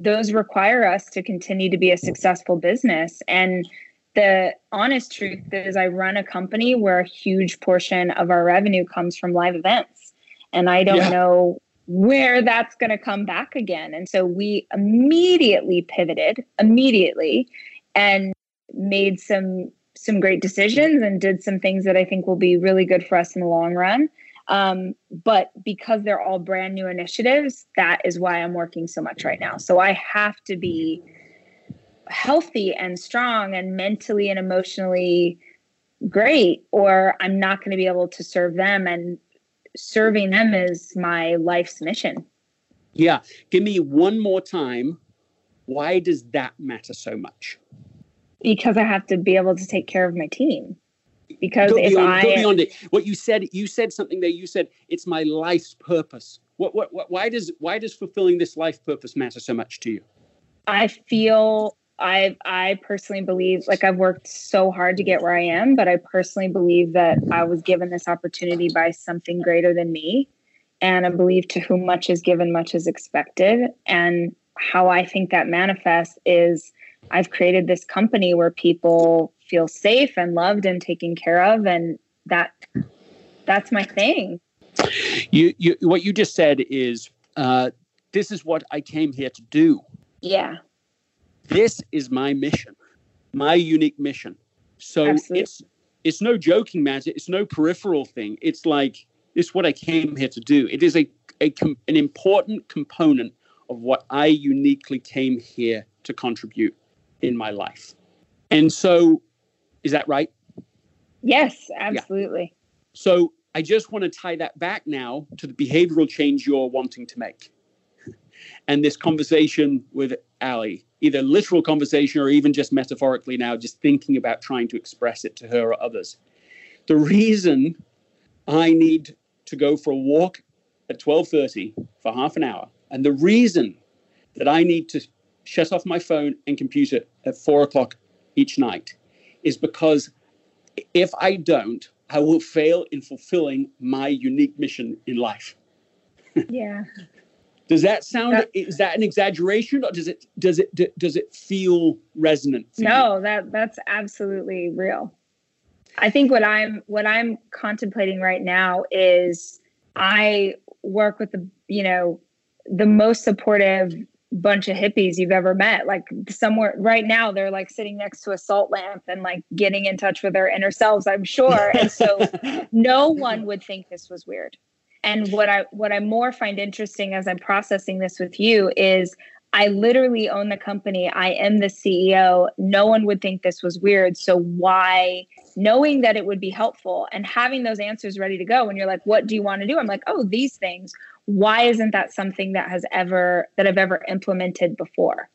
those require us to continue to be a successful business. And the honest truth is, I run a company where a huge portion of our revenue comes from live events, and I don't yeah. know where that's going to come back again. And so we immediately pivoted immediately and made some some great decisions and did some things that I think will be really good for us in the long run. Um, but because they're all brand new initiatives, that is why I'm working so much right now. So I have to be healthy and strong and mentally and emotionally great, or I'm not going to be able to serve them. And serving them is my life's mission. Yeah. Give me one more time. Why does that matter so much? because I have to be able to take care of my team. Because go if beyond, I go beyond it, what you said, you said something there. You said it's my life's purpose. What, what, what, why does, why does fulfilling this life purpose matter so much to you? I feel I, I personally believe, like I've worked so hard to get where I am, but I personally believe that I was given this opportunity by something greater than me, and I believe to whom much is given, much is expected. And how I think that manifests is I've created this company where people feel safe and loved and taken care of and that that's my thing. You you what you just said is uh, this is what I came here to do. Yeah. This is my mission, my unique mission. So Absolutely. it's it's no joking matter. It's no peripheral thing. It's like it's what I came here to do. It is a, a an important component of what I uniquely came here to contribute in my life. And so, is that right? Yes, absolutely. Yeah. So, I just want to tie that back now to the behavioral change you're wanting to make. And this conversation with Allie, either literal conversation or even just metaphorically now, just thinking about trying to express it to her or others. The reason I need to go for a walk at 12:30 for half an hour, and the reason that I need to shut off my phone and computer at four o'clock each night is because if I don't, I will fail in fulfilling my unique mission in life. Yeah. does that sound that, is that an exaggeration or does it does it does it feel resonant? No, you? that that's absolutely real. I think what I'm what I'm contemplating right now is I work with the you know the most supportive bunch of hippies you've ever met. Like somewhere right now, they're like sitting next to a salt lamp and like getting in touch with their inner selves, I'm sure. And so no one would think this was weird. And what I what I more find interesting as I'm processing this with you is I literally own the company. I am the CEO. No one would think this was weird. So why knowing that it would be helpful and having those answers ready to go when you're like, what do you want to do? I'm like, oh, these things why isn't that something that has ever that I've ever implemented before?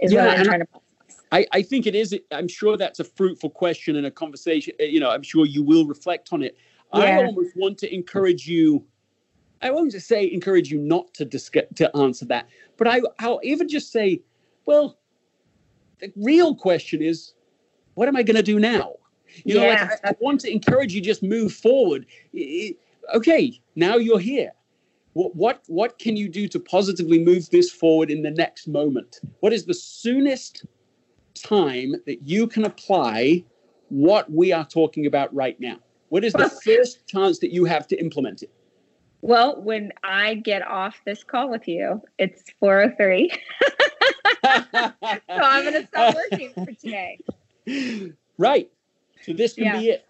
Is yeah, what I'm trying to process. I, I think it is. I'm sure that's a fruitful question and a conversation. Uh, you know, I'm sure you will reflect on it. Yeah. I almost want to encourage you. I won't just say encourage you not to discuss, to answer that, but I, I'll even just say, well, the real question is, what am I going to do now? You know, like I, I, want to encourage you just move forward. okay, now you're here. What, what what can you do to positively move this forward in the next moment? What is the soonest time that you can apply what we are talking about right now? What is the first chance that you have to implement it? Well, when I get off this call with you, it's 403. so I'm going to stop working for today. Right. So this can yeah. be it.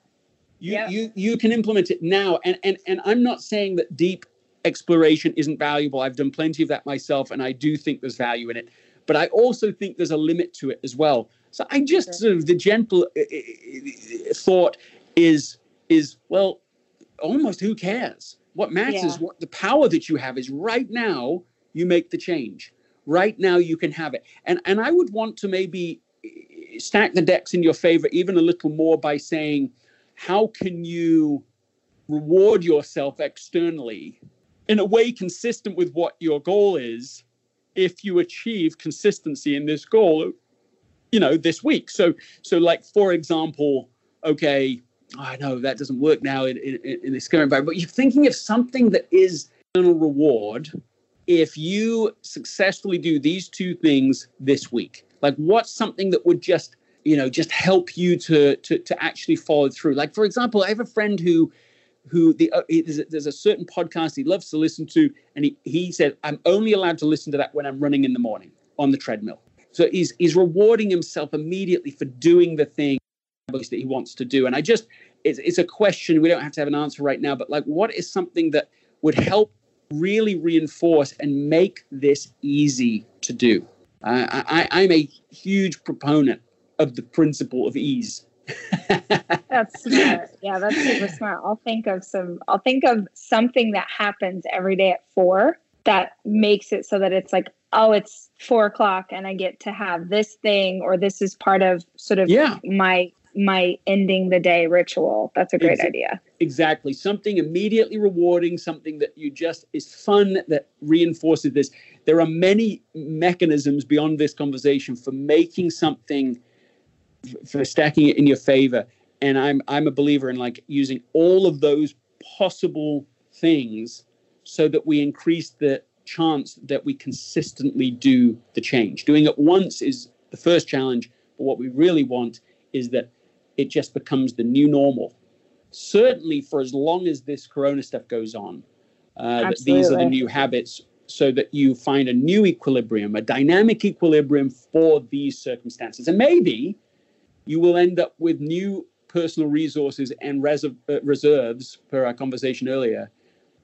You, yep. you you can implement it now. And, and and I'm not saying that deep exploration isn't valuable. I've done plenty of that myself, and I do think there's value in it. But I also think there's a limit to it as well. So I just sure. sort of the gentle uh, uh, thought is is well, almost who cares? What matters, yeah. what the power that you have is right now. You make the change. Right now, you can have it. And and I would want to maybe stack the decks in your favor even a little more by saying, how can you reward yourself externally in a way consistent with what your goal is if you achieve consistency in this goal you know this week. So so like for example okay i know that doesn't work now in, in, in this current environment but you're thinking of something that is a reward if you successfully do these two things this week. Like what's something that would just you know just help you to to to actually follow through? Like for example i have a friend who who the uh, there's, a, there's a certain podcast he loves to listen to and he, he said i'm only allowed to listen to that when i'm running in the morning on the treadmill. So he's he's rewarding himself immediately for doing the thing that he wants to do. And i just it's, it's a question we don't have to have an answer right now but like what is something that would help really reinforce and make this easy to do? Uh, I, I'm a huge proponent of the principle of ease. that's smart. Yeah, that's super smart. I'll think of some. I'll think of something that happens every day at four that makes it so that it's like, oh, it's four o'clock, and I get to have this thing, or this is part of sort of yeah. my my ending the day ritual. That's a great idea. Exactly. Something immediately rewarding, something that you just is fun that reinforces this. There are many mechanisms beyond this conversation for making something for stacking it in your favor. And I'm I'm a believer in like using all of those possible things so that we increase the chance that we consistently do the change. Doing it once is the first challenge, but what we really want is that it just becomes the new normal. Certainly, for as long as this corona stuff goes on, uh, these are the new habits so that you find a new equilibrium, a dynamic equilibrium for these circumstances. And maybe you will end up with new personal resources and res- uh, reserves, per our conversation earlier,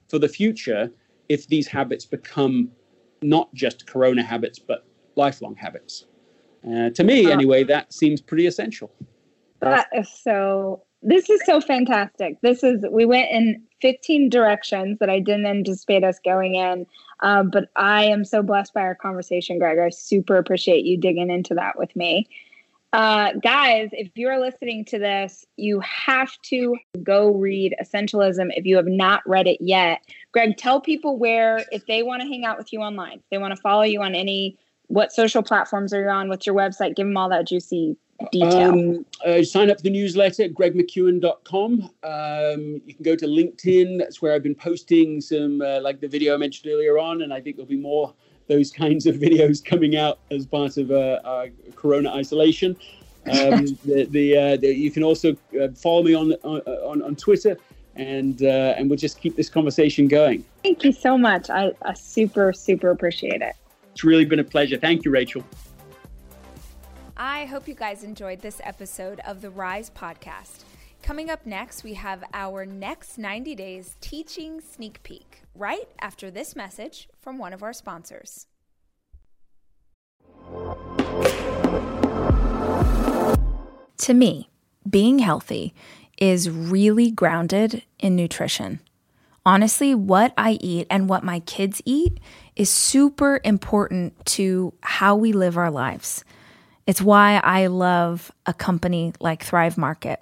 for the future if these habits become not just corona habits, but lifelong habits. Uh, to me, uh, anyway, that seems pretty essential. That is so. This is so fantastic. This is we went in 15 directions that I didn't anticipate us going in, um, but I am so blessed by our conversation, Greg. I super appreciate you digging into that with me. Uh, guys, if you're listening to this, you have to go read Essentialism if you have not read it yet. Greg, tell people where, if they want to hang out with you online, they want to follow you on any, what social platforms are you on? What's your website? Give them all that juicy detail. Um, uh, sign up for the newsletter at gregmckeown.com. Um, you can go to LinkedIn. That's where I've been posting some, uh, like the video I mentioned earlier on, and I think there'll be more those kinds of videos coming out as part of uh, Corona isolation. Um, the, the, uh, the, you can also uh, follow me on, on, on Twitter, and uh, and we'll just keep this conversation going. Thank you so much. I, I super super appreciate it. It's really been a pleasure. Thank you, Rachel. I hope you guys enjoyed this episode of the Rise podcast. Coming up next, we have our next 90 days teaching sneak peek right after this message from one of our sponsors. To me, being healthy is really grounded in nutrition. Honestly, what I eat and what my kids eat is super important to how we live our lives. It's why I love a company like Thrive Market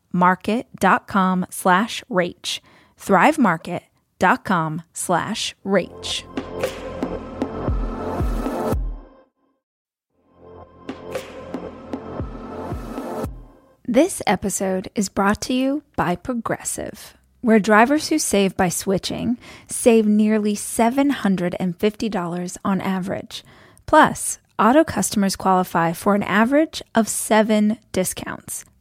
market.com slash rach. thrivemarket.com slash rach. This episode is brought to you by Progressive, where drivers who save by switching save nearly $750 on average. Plus, auto customers qualify for an average of seven discounts.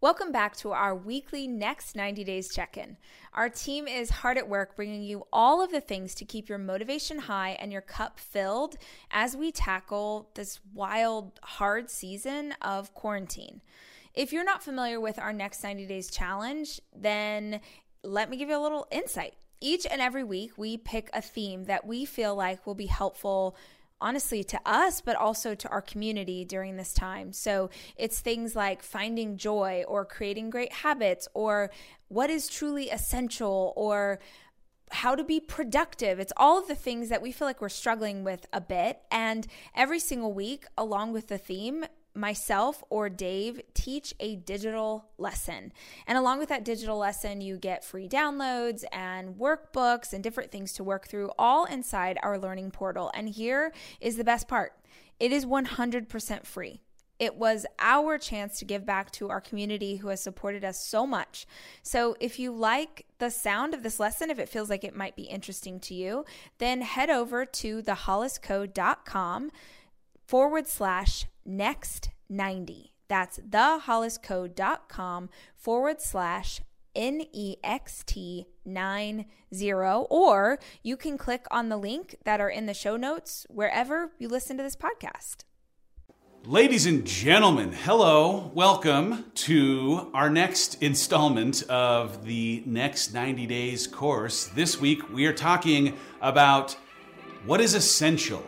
Welcome back to our weekly Next 90 Days check in. Our team is hard at work bringing you all of the things to keep your motivation high and your cup filled as we tackle this wild, hard season of quarantine. If you're not familiar with our Next 90 Days challenge, then let me give you a little insight. Each and every week, we pick a theme that we feel like will be helpful honestly to us, but also to our community during this time. So it's things like finding joy or creating great habits or what is truly essential or how to be productive. It's all of the things that we feel like we're struggling with a bit. And every single week, along with the theme, myself or Dave teach a digital lesson. And along with that digital lesson, you get free downloads and workbooks and different things to work through, all inside our learning portal. And here is the best part it is 100% free. It was our chance to give back to our community who has supported us so much. So, if you like the sound of this lesson, if it feels like it might be interesting to you, then head over to thehollisco.com forward slash next 90. That's thehollisco.com forward slash NEXT 90. Or you can click on the link that are in the show notes wherever you listen to this podcast. Ladies and gentlemen, hello. Welcome to our next installment of the Next 90 Days course. This week we are talking about what is essential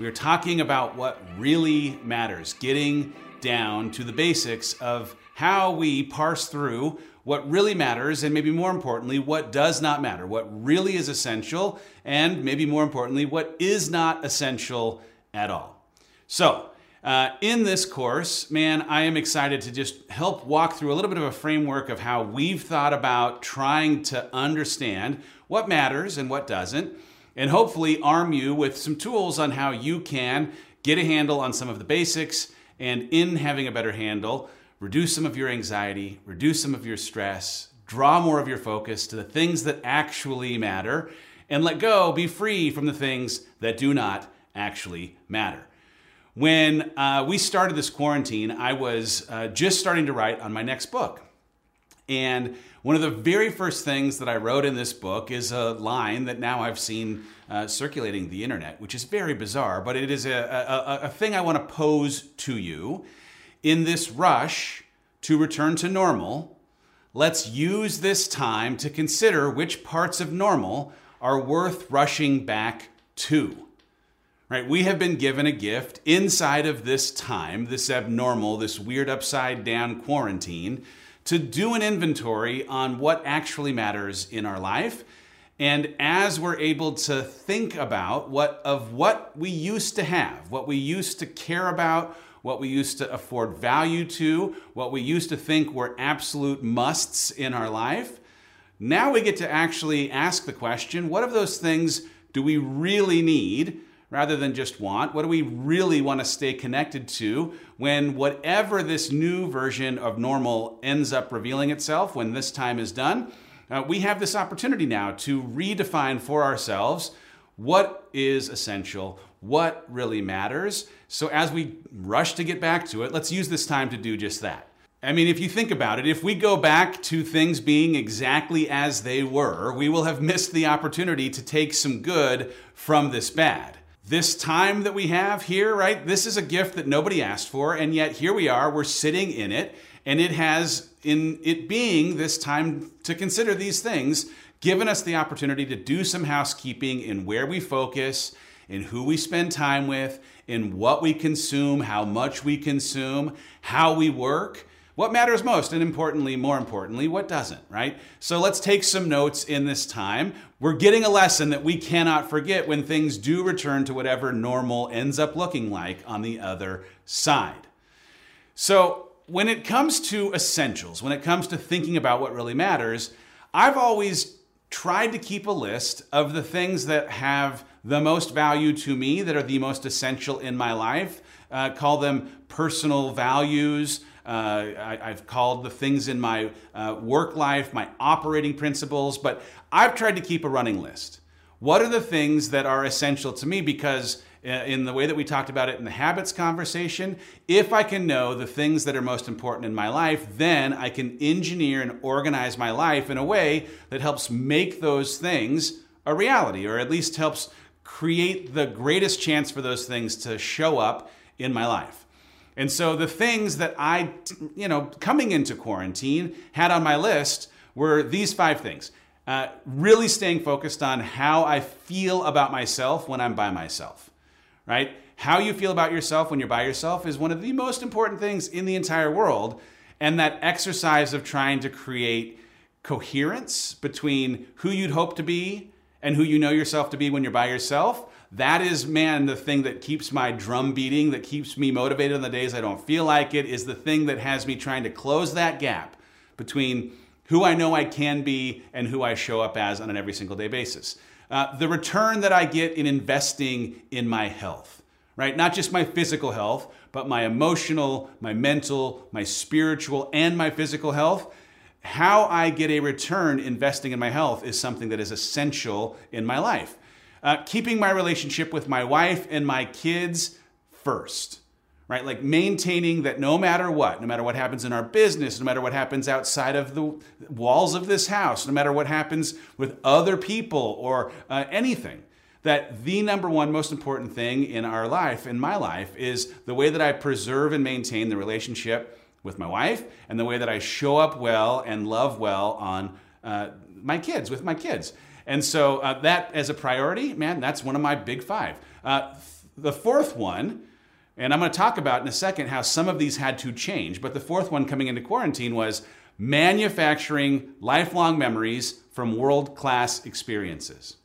we are talking about what really matters, getting down to the basics of how we parse through what really matters, and maybe more importantly, what does not matter, what really is essential, and maybe more importantly, what is not essential at all. So, uh, in this course, man, I am excited to just help walk through a little bit of a framework of how we've thought about trying to understand what matters and what doesn't and hopefully arm you with some tools on how you can get a handle on some of the basics and in having a better handle, reduce some of your anxiety, reduce some of your stress, draw more of your focus to the things that actually matter, and let go, be free from the things that do not actually matter. When uh, we started this quarantine, I was uh, just starting to write on my next book. And one of the very first things that I wrote in this book is a line that now I've seen uh, circulating the internet, which is very bizarre, but it is a, a, a thing I want to pose to you. In this rush to return to normal, let's use this time to consider which parts of normal are worth rushing back to. Right? We have been given a gift inside of this time, this abnormal, this weird upside down quarantine to do an inventory on what actually matters in our life. And as we're able to think about what of what we used to have, what we used to care about, what we used to afford value to, what we used to think were absolute musts in our life, now we get to actually ask the question what of those things do we really need rather than just want? What do we really want to stay connected to when whatever this new version of normal ends up revealing itself when this time is done? Uh, we have this opportunity now to redefine for ourselves what is essential, what really matters. So, as we rush to get back to it, let's use this time to do just that. I mean, if you think about it, if we go back to things being exactly as they were, we will have missed the opportunity to take some good from this bad. This time that we have here, right? This is a gift that nobody asked for, and yet here we are, we're sitting in it, and it has, in it being this time to consider these things, given us the opportunity to do some housekeeping in where we focus, in who we spend time with, in what we consume, how much we consume, how we work. What matters most, and importantly, more importantly, what doesn't, right? So let's take some notes in this time. We're getting a lesson that we cannot forget when things do return to whatever normal ends up looking like on the other side. So, when it comes to essentials, when it comes to thinking about what really matters, I've always tried to keep a list of the things that have the most value to me, that are the most essential in my life. Uh, call them personal values. Uh, I, have called the things in my uh, work life my operating principles, but I've tried to keep a running list. What are the things that are essential to me? Because uh, in the way that we talked about it in the habits conversation, if I can know the things that are most important in my life, then I can engineer and organize my life in a way that helps make those things a reality, or at least helps create the greatest chance for those things to show up in my life. And so the things that I, you know, coming into quarantine had on my list were these five things. Uh, really staying focused on how I feel about myself when I'm by myself right? How you feel about yourself when you're by yourself is one of the most important things in the entire world. And that exercise of trying to create coherence between who you'd hope to be and who you know yourself to be when you're by yourself, that is, man, the thing that keeps my drum beating, that keeps me motivated on the days I don't feel like it, is the thing that has me trying to close that gap between who I know I can be and who I show up as on an every single day basis. Uh, the return that I get in investing in my health, right? Not just my physical health, but my emotional, my mental, my spiritual, and my physical health. How I get a return investing in my health is something that is essential in my life. Uh, keeping my relationship with my wife and my kids first right? Like maintaining that no matter what, no matter what happens in our business, no matter what happens outside of the walls of this house, no matter what happens with other people or uh, anything, that the number one most important thing in our life, in my life, is the way that I preserve and maintain the relationship with my wife and the way that I show up well and love well on uh, my kids, with my kids. And so uh, that as a priority, man, that's one of my big five. Uh, the fourth one and I'm going to talk about in a second how some of these had to change. But the fourth one coming into quarantine was manufacturing lifelong memories from world class experiences,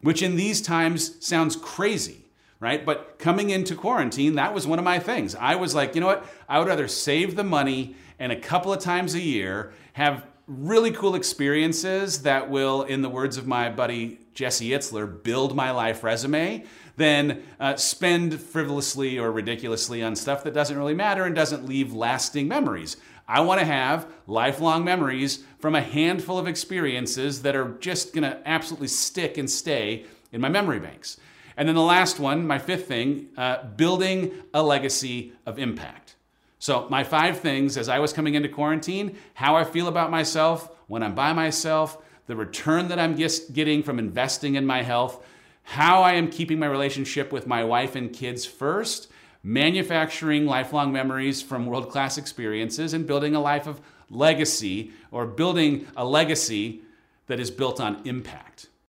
which in these times sounds crazy, right? But coming into quarantine, that was one of my things. I was like, you know what? I would rather save the money and a couple of times a year have really cool experiences that will, in the words of my buddy Jesse Itzler, build my life resume than uh, spend frivolously or ridiculously on stuff that doesn't really matter and doesn't leave lasting memories. I want to have lifelong memories from a handful of experiences that are just going to absolutely stick and stay in my memory banks. And then the last one, my fifth thing, uh, building a legacy of impact. So, my five things as I was coming into quarantine how I feel about myself when I'm by myself, the return that I'm getting from investing in my health, how I am keeping my relationship with my wife and kids first, manufacturing lifelong memories from world class experiences, and building a life of legacy or building a legacy that is built on impact.